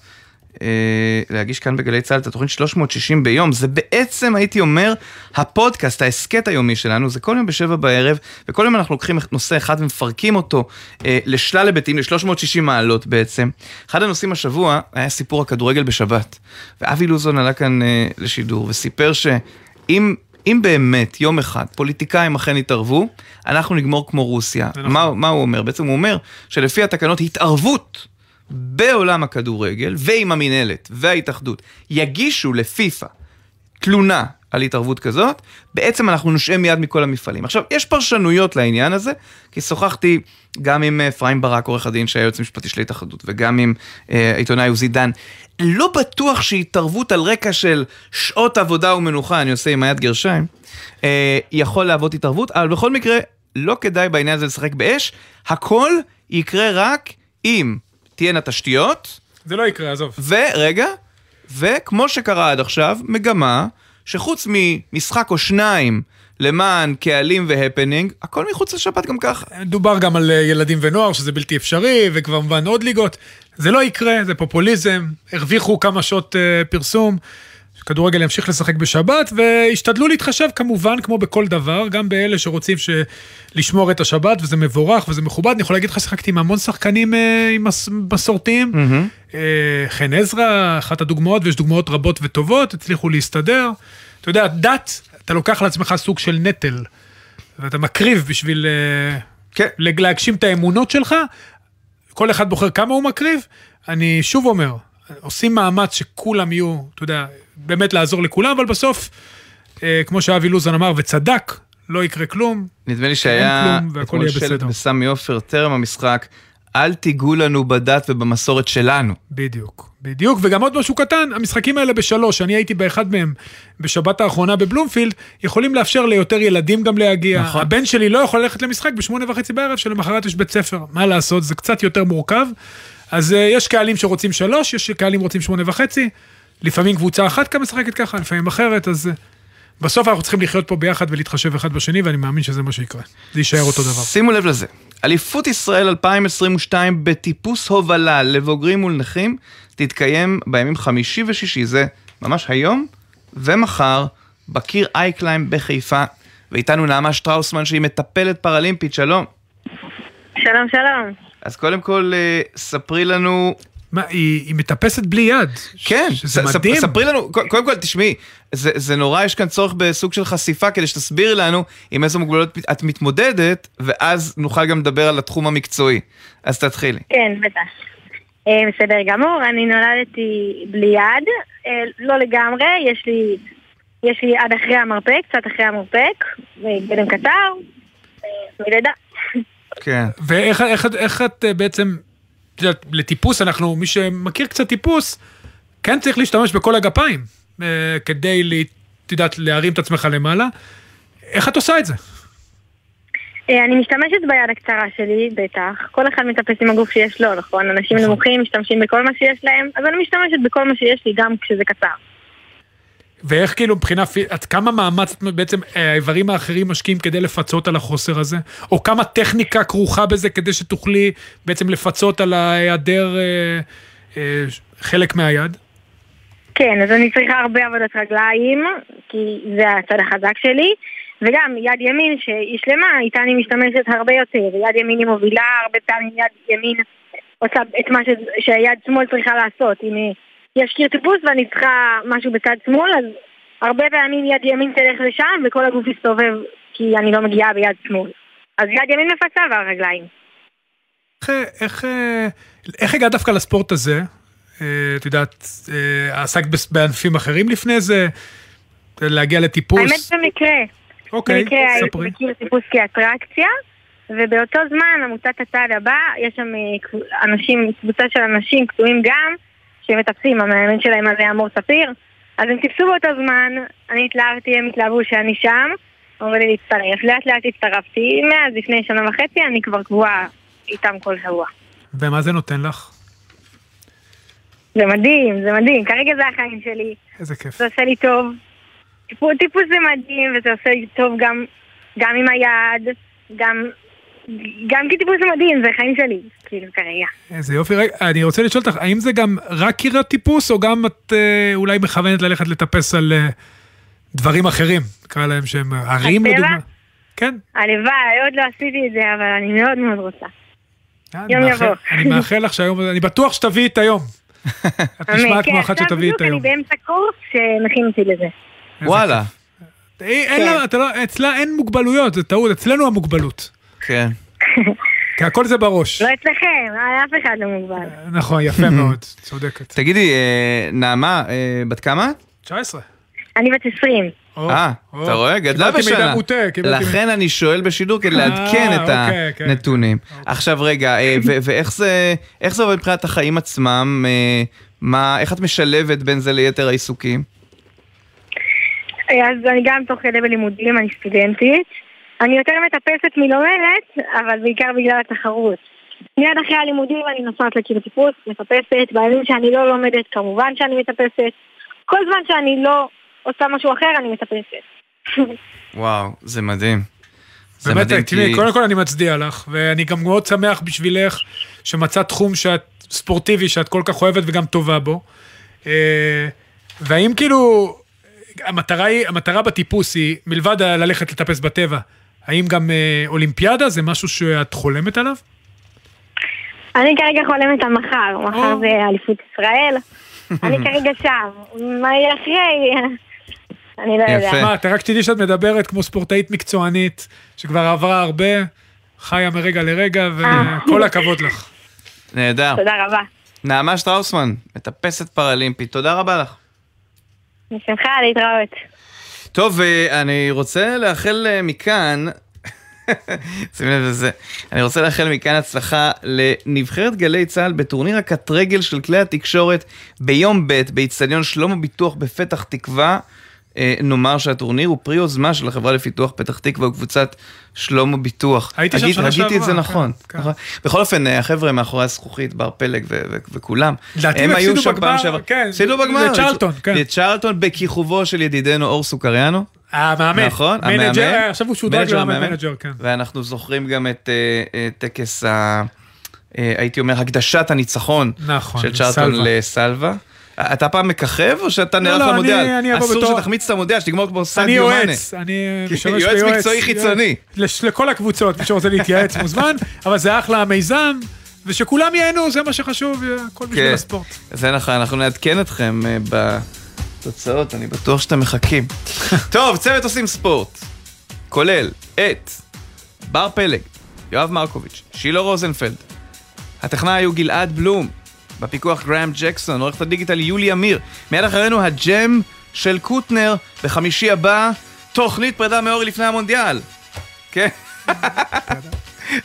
להגיש כאן בגלי צה"ל את התוכנית 360 ביום. זה בעצם, הייתי אומר, הפודקאסט, ההסכת היומי שלנו, זה כל יום בשבע בערב, וכל יום אנחנו לוקחים נושא אחד ומפרקים אותו אה, לשלל היבטים, ל-360 מעלות בעצם. אחד הנושאים השבוע היה סיפור הכדורגל בשבת, ואבי לוזון עלה כאן אה, לשידור וסיפר שאם אם באמת יום אחד פוליטיקאים אכן יתערבו, אנחנו נגמור כמו רוסיה. מה, מה הוא אומר? בעצם הוא אומר שלפי התקנות התערבות בעולם הכדורגל ועם המינהלת וההתאחדות יגישו לפיפ"א תלונה על התערבות כזאת, בעצם אנחנו נושעה מיד מכל המפעלים. עכשיו, יש פרשנויות לעניין הזה, כי שוחחתי גם עם אה, אפרים ברק, עורך הדין שהיה יועץ משפטי של ההתאחדות, וגם עם אה, העיתונאי עוזי דן. לא בטוח שהתערבות על רקע של שעות עבודה ומנוחה, אני עושה עם היד גרשיים, אה, יכול להוות התערבות, אבל בכל מקרה, לא כדאי בעניין הזה לשחק באש, הכל יקרה רק אם תהיינה תשתיות. זה לא יקרה, עזוב. ורגע, וכמו שקרה עד עכשיו, מגמה שחוץ ממשחק או שניים למען קהלים והפנינג, הכל מחוץ לשבת גם ככה. דובר גם על אה, ילדים ונוער, שזה בלתי אפשרי, וכמובן עוד ליגות. זה לא יקרה, זה פופוליזם, הרוויחו כמה שעות uh, פרסום. כדורגל ימשיך לשחק בשבת, והשתדלו להתחשב כמובן, כמו בכל דבר, גם באלה שרוצים ש... לשמור את השבת, וזה מבורך וזה מכובד. אני יכול להגיד לך, שיחקתי עם המון שחקנים אה, עם מס... מסורתיים. Mm-hmm. אה, חן עזרא, אחת הדוגמאות, ויש דוגמאות רבות וטובות, הצליחו להסתדר. אתה יודע, דת, אתה לוקח לעצמך סוג של נטל, ואתה מקריב בשביל אה, כן. להגשים את האמונות שלך. כל אחד בוחר כמה הוא מקריב. אני שוב אומר, עושים מאמץ שכולם יהיו, אתה יודע, באמת לעזור לכולם, אבל בסוף, אה, כמו שאבי לוזון אמר, וצדק, לא יקרה כלום. נדמה לי שהיה אתמול שלט בסמי עופר טרם המשחק, אל תיגעו לנו בדת ובמסורת שלנו. בדיוק, בדיוק, וגם עוד משהו קטן, המשחקים האלה בשלוש, אני הייתי באחד מהם בשבת האחרונה בבלומפילד, יכולים לאפשר ליותר ילדים גם להגיע. נכון. הבן שלי לא יכול ללכת למשחק בשמונה וחצי בערב, שלמחרת יש בית ספר. מה לעשות, זה קצת יותר מורכב. אז uh, יש קהלים שרוצים שלוש, יש קהלים שרוצים שמונה וחצי. לפעמים קבוצה אחת כאן משחקת ככה, לפעמים אחרת, אז... Uh, בסוף אנחנו צריכים לחיות פה ביחד ולהתחשב אחד בשני, ואני מאמין שזה מה שיקרה. זה יישאר אותו דבר. שימו לב לזה. אליפות ישראל 2022 בטיפוס הובלה לבוגרים מול נכים תתקיים בימים חמישי ושישי, זה ממש היום ומחר, בקיר אייקליים בחיפה. ואיתנו נעמה שטראוסמן שהיא מטפלת פרלימפית, שלום. שלום, שלום. אז קודם כל, אה, ספרי לנו מה, היא, היא מטפסת בלי יד. כן, שזה ס, מדהים. ספרי לנו, קודם כל, תשמעי, זה, זה נורא, יש כאן צורך בסוג של חשיפה כדי שתסבירי לנו עם איזה מוגבלות את מתמודדת, ואז נוכל גם לדבר על התחום המקצועי. אז תתחילי. כן, בטח. אה, בסדר גמור, אני נולדתי בלי יד, אה, לא לגמרי, יש לי, יש לי עד אחרי המרפק, קצת אחרי המרפק, גדם קצר, אה, מלידה. כן. ואיך איך, איך את בעצם לטיפוס אנחנו, מי שמכיר קצת טיפוס, כן צריך להשתמש בכל הגפיים, אה, כדי, את יודעת, להרים את עצמך למעלה. איך את עושה את זה? אה, אני משתמשת ביד הקצרה שלי, בטח. כל אחד מטפס עם הגוף שיש לו, נכון? אנשים נכון. נמוכים משתמשים בכל מה שיש להם, אז אני משתמשת בכל מה שיש לי, גם כשזה קצר. ואיך כאילו מבחינה, עד כמה מאמץ בעצם אה, האיברים האחרים משקיעים כדי לפצות על החוסר הזה? או כמה טכניקה כרוכה בזה כדי שתוכלי בעצם לפצות על ההיעדר אה, אה, חלק מהיד? כן, אז אני צריכה הרבה עבודת רגליים, כי זה הצד החזק שלי, וגם יד ימין שהיא שלמה, איתה אני משתמשת הרבה יותר. יד ימין היא מובילה, הרבה פעמים יד ימין עושה את מה ש... שהיד שמאל צריכה לעשות. אם היא... יש קיר טיפוס ואני צריכה משהו בצד שמאל, אז הרבה פעמים יד ימין תלך לשם וכל הגוף יסתובב כי אני לא מגיעה ביד שמאל. אז יד ימין מפצה והרגליים. איך, איך, איך הגעת דווקא לספורט הזה? אה, את יודעת, אה, עסקת בענפים אחרים לפני זה? להגיע לטיפוס? האמת במקרה. אוקיי, במקרה ספרי. הייתי מכיר טיפוס כאטרקציה, ובאותו זמן עמותת הצעד הבא, יש שם אה, אנשים, קבוצה של אנשים קטועים גם, שמטפסים, המאמן שלהם אז היה מור ספיר. אז הם טיפסו באותו זמן, אני התלהבתי, הם התלהבו שאני שם, אמרו לי להצטרף. לאט לאט הצטרפתי, מאז לפני שנה וחצי אני כבר קבועה איתם כל שבוע. ומה זה נותן לך? זה מדהים, זה מדהים, כרגע זה החיים שלי. איזה כיף. זה עושה לי טוב. טיפוס, טיפוס זה מדהים, וזה עושה לי טוב גם, גם עם היד, גם גם כטיפוס מדהים, זה חיים שלי, כאילו כרגע. איזה יופי, רגע, אני רוצה לשאול אותך, האם זה גם רק קריאת טיפוס, או גם את אה, אולי מכוונת ללכת לטפס על אה, דברים אחרים, נקרא להם שהם ערים לדוגמה? כן. הלוואי, עוד לא עשיתי את זה, אבל אני מאוד מאוד רוצה. אה, יום יבוא. אני מאחל לך שהיום, אני בטוח שתביאי את היום. את נשמעת כמו אחת שתביאי את היום. אני באמצע קורס שמכין אותי לזה. וואלה. לה, אתה לא, אצלה אין מוגבלויות, זה טעות, אצלנו המוגבלות. כן. כי הכל זה בראש. לא אצלכם, אף אחד לא מוגבל. נכון, יפה מאוד, צודקת. תגידי, אה, נעמה, אה, בת כמה? את? 19. אני בת 20. אה, אתה רואה? גדלה בשנה. לכן אני שואל בשידור כדי לעדכן אה, את אוקיי, כן, הנתונים. עכשיו רגע, ואיך זה עובד מבחינת החיים עצמם? מה, איך את משלבת בין זה ליתר העיסוקים? אז אני גם תוך כדי בלימודים, אני סטודנטית. אני יותר מטפסת מלומדת, אבל בעיקר בגלל התחרות. מיד אחרי הלימודים אני נוסעת לקילו טיפוס, מטפסת, בימים שאני לא לומדת כמובן שאני מטפסת. כל זמן שאני לא עושה משהו אחר אני מטפסת. וואו, זה מדהים. זה באמת, מדהים תראי, כי... קודם כל אני מצדיע לך, ואני גם מאוד שמח בשבילך שמצאת תחום שאת ספורטיבי, שאת כל כך אוהבת וגם טובה בו. אה, והאם כאילו, המטרה היא, המטרה בטיפוס היא, מלבד ללכת לטפס בטבע, האם גם אה, אולימפיאדה זה משהו שאת חולמת עליו? אני כרגע חולמת על מחר, מחר זה אליפות ישראל. אני כרגע שם. מה יהיה אחרי? אני לא יודעת. מה, אתה רק תדעי שאת מדברת כמו ספורטאית מקצוענית, שכבר עברה הרבה, חיה מרגע לרגע, וכל הכבוד לך. נהדר. תודה רבה. נעמה שטראוסמן, מטפסת פראלימפית, תודה רבה לך. בשמחה, להתראות. טוב, אה, אני רוצה לאחל אה, מכאן, שים לב לזה, אני רוצה לאחל מכאן הצלחה לנבחרת גלי צה"ל בטורניר הקט רגל של כלי התקשורת ביום ב' באיצטדיון שלמה ביטוח בפתח תקווה. אה, נאמר שהטורניר הוא פרי יוזמה של החברה לפיתוח פתח תקווה וקבוצת שלמה ביטוח. הייתי שם שנה הגיתי את זה שעברה, נכון. כן, נכון. בכל אופן, אה, החבר'ה מאחורי הזכוכית, בר פלג וכולם, הם היו שם פעם שעברה. כן, הפסידו בגמר. לצ'רלטון, כן. לצ'רלטון בכיכובו של ידידנו אור סוכריאנו. המאמן. נכון, המאמן. אה, עכשיו הוא שודרג למאמן כן. ואנחנו זוכרים גם את טקס הייתי אומר, הקדשת הניצחון נכון, של צ'רלטון סלווה. לסלווה. אתה פעם מככב או שאתה נערך לא, אני- למונדיאל? אני אבוא אסור בתור- שתחמיץ את המונדיאל, שתגמור כמו אני סעדיו מאנה. יועץ, אני משמש יועץ כיועץ. מקצועי חיצוני. לש- לכל הקבוצות, מי שרוצה להתייעץ מוזמן, אבל זה אחלה מיזם, ושכולם ייהנו, זה מה שחשוב, הכל בשביל כן. הספורט. זה נכון, אנחנו נעדכן אתכם אה, בתוצאות, אני בטוח שאתם מחכים. טוב, צוות עושים ספורט, כולל את בר פלג, יואב מרקוביץ', שילה רוזנפלד, הטכנאי הוא גלעד בלום, בפיקוח גראם ג'קסון, עורכת הדיגיטל יולי אמיר, מיד אחרינו הג'ם של קוטנר, בחמישי הבא, תוכנית פרידה מאורי לפני המונדיאל. כן?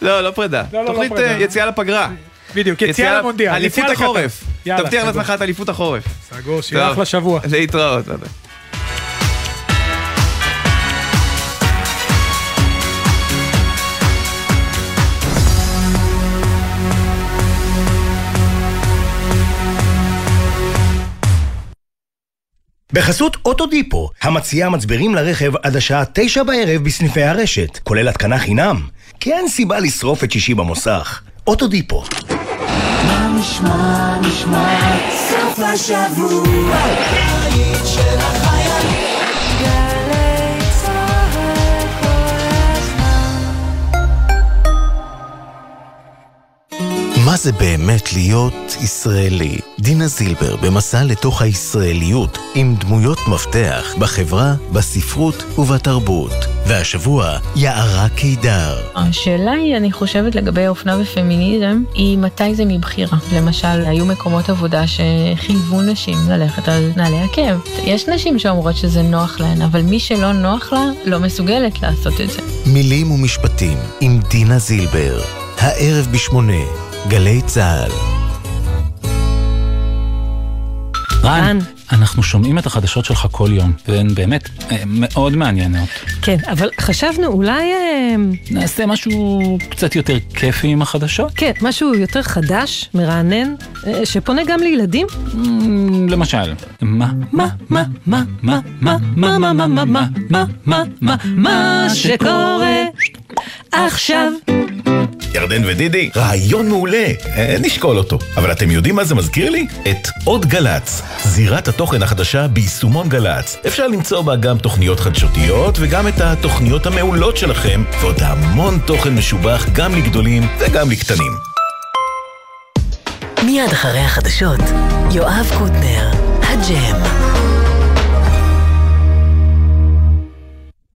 לא, לא פרידה. לא, לא, לא תוכנית. אה, יציאה לפגרה. בדיוק, יציאה למונדיאל, אליפות. החורף. תבטיח. לעצמך את אליפות החורף. סגור, שיהיה. אחלה שבוע. להתראות. בחסות אוטודיפו, המציעה מצברים לרכב עד השעה תשע בערב בסניפי הרשת, כולל התקנה חינם. כי אין סיבה לשרוף את שישי במוסך. אוטודיפו. מה נשמע, נשמע, סוף השבוע, מה זה באמת להיות ישראלי? דינה זילבר במסע לתוך הישראליות עם דמויות מפתח בחברה, בספרות ובתרבות. והשבוע, יערה קידר. השאלה היא, אני חושבת לגבי אופנה ופמיניזם, היא מתי זה מבחירה. למשל, היו מקומות עבודה שחייבו נשים ללכת על נעלי עקב. יש נשים שאומרות שזה נוח להן, אבל מי שלא נוח לה, לא מסוגלת לעשות את זה. מילים ומשפטים עם דינה זילבר. הערב בשמונה, גלי צה"ל. רן, אנחנו שומעים את החדשות שלך כל יום, והן באמת אה, מאוד מעניינות. כן, אבל חשבנו אולי... אה, נעשה משהו קצת יותר כיפי עם החדשות? כן, משהו יותר חדש, מרענן, אה, שפונה גם לילדים? למשל, מה, מה, מה, מה, מה, מה, מה, מה, מה, מה, מה, מה, מה, מה, מה שקורה עכשיו. ירדן ודידי, רעיון מעולה, אה, נשקול אותו. אבל אתם יודעים מה זה מזכיר לי? את עוד גל"צ, זירת התוכן החדשה ביישומון גל"צ. אפשר למצוא בה גם תוכניות חדשותיות וגם את התוכניות המעולות שלכם, ועוד המון תוכן משובח גם לגדולים וגם לקטנים. מיד אחרי החדשות, יואב קוטנר, הג'ם.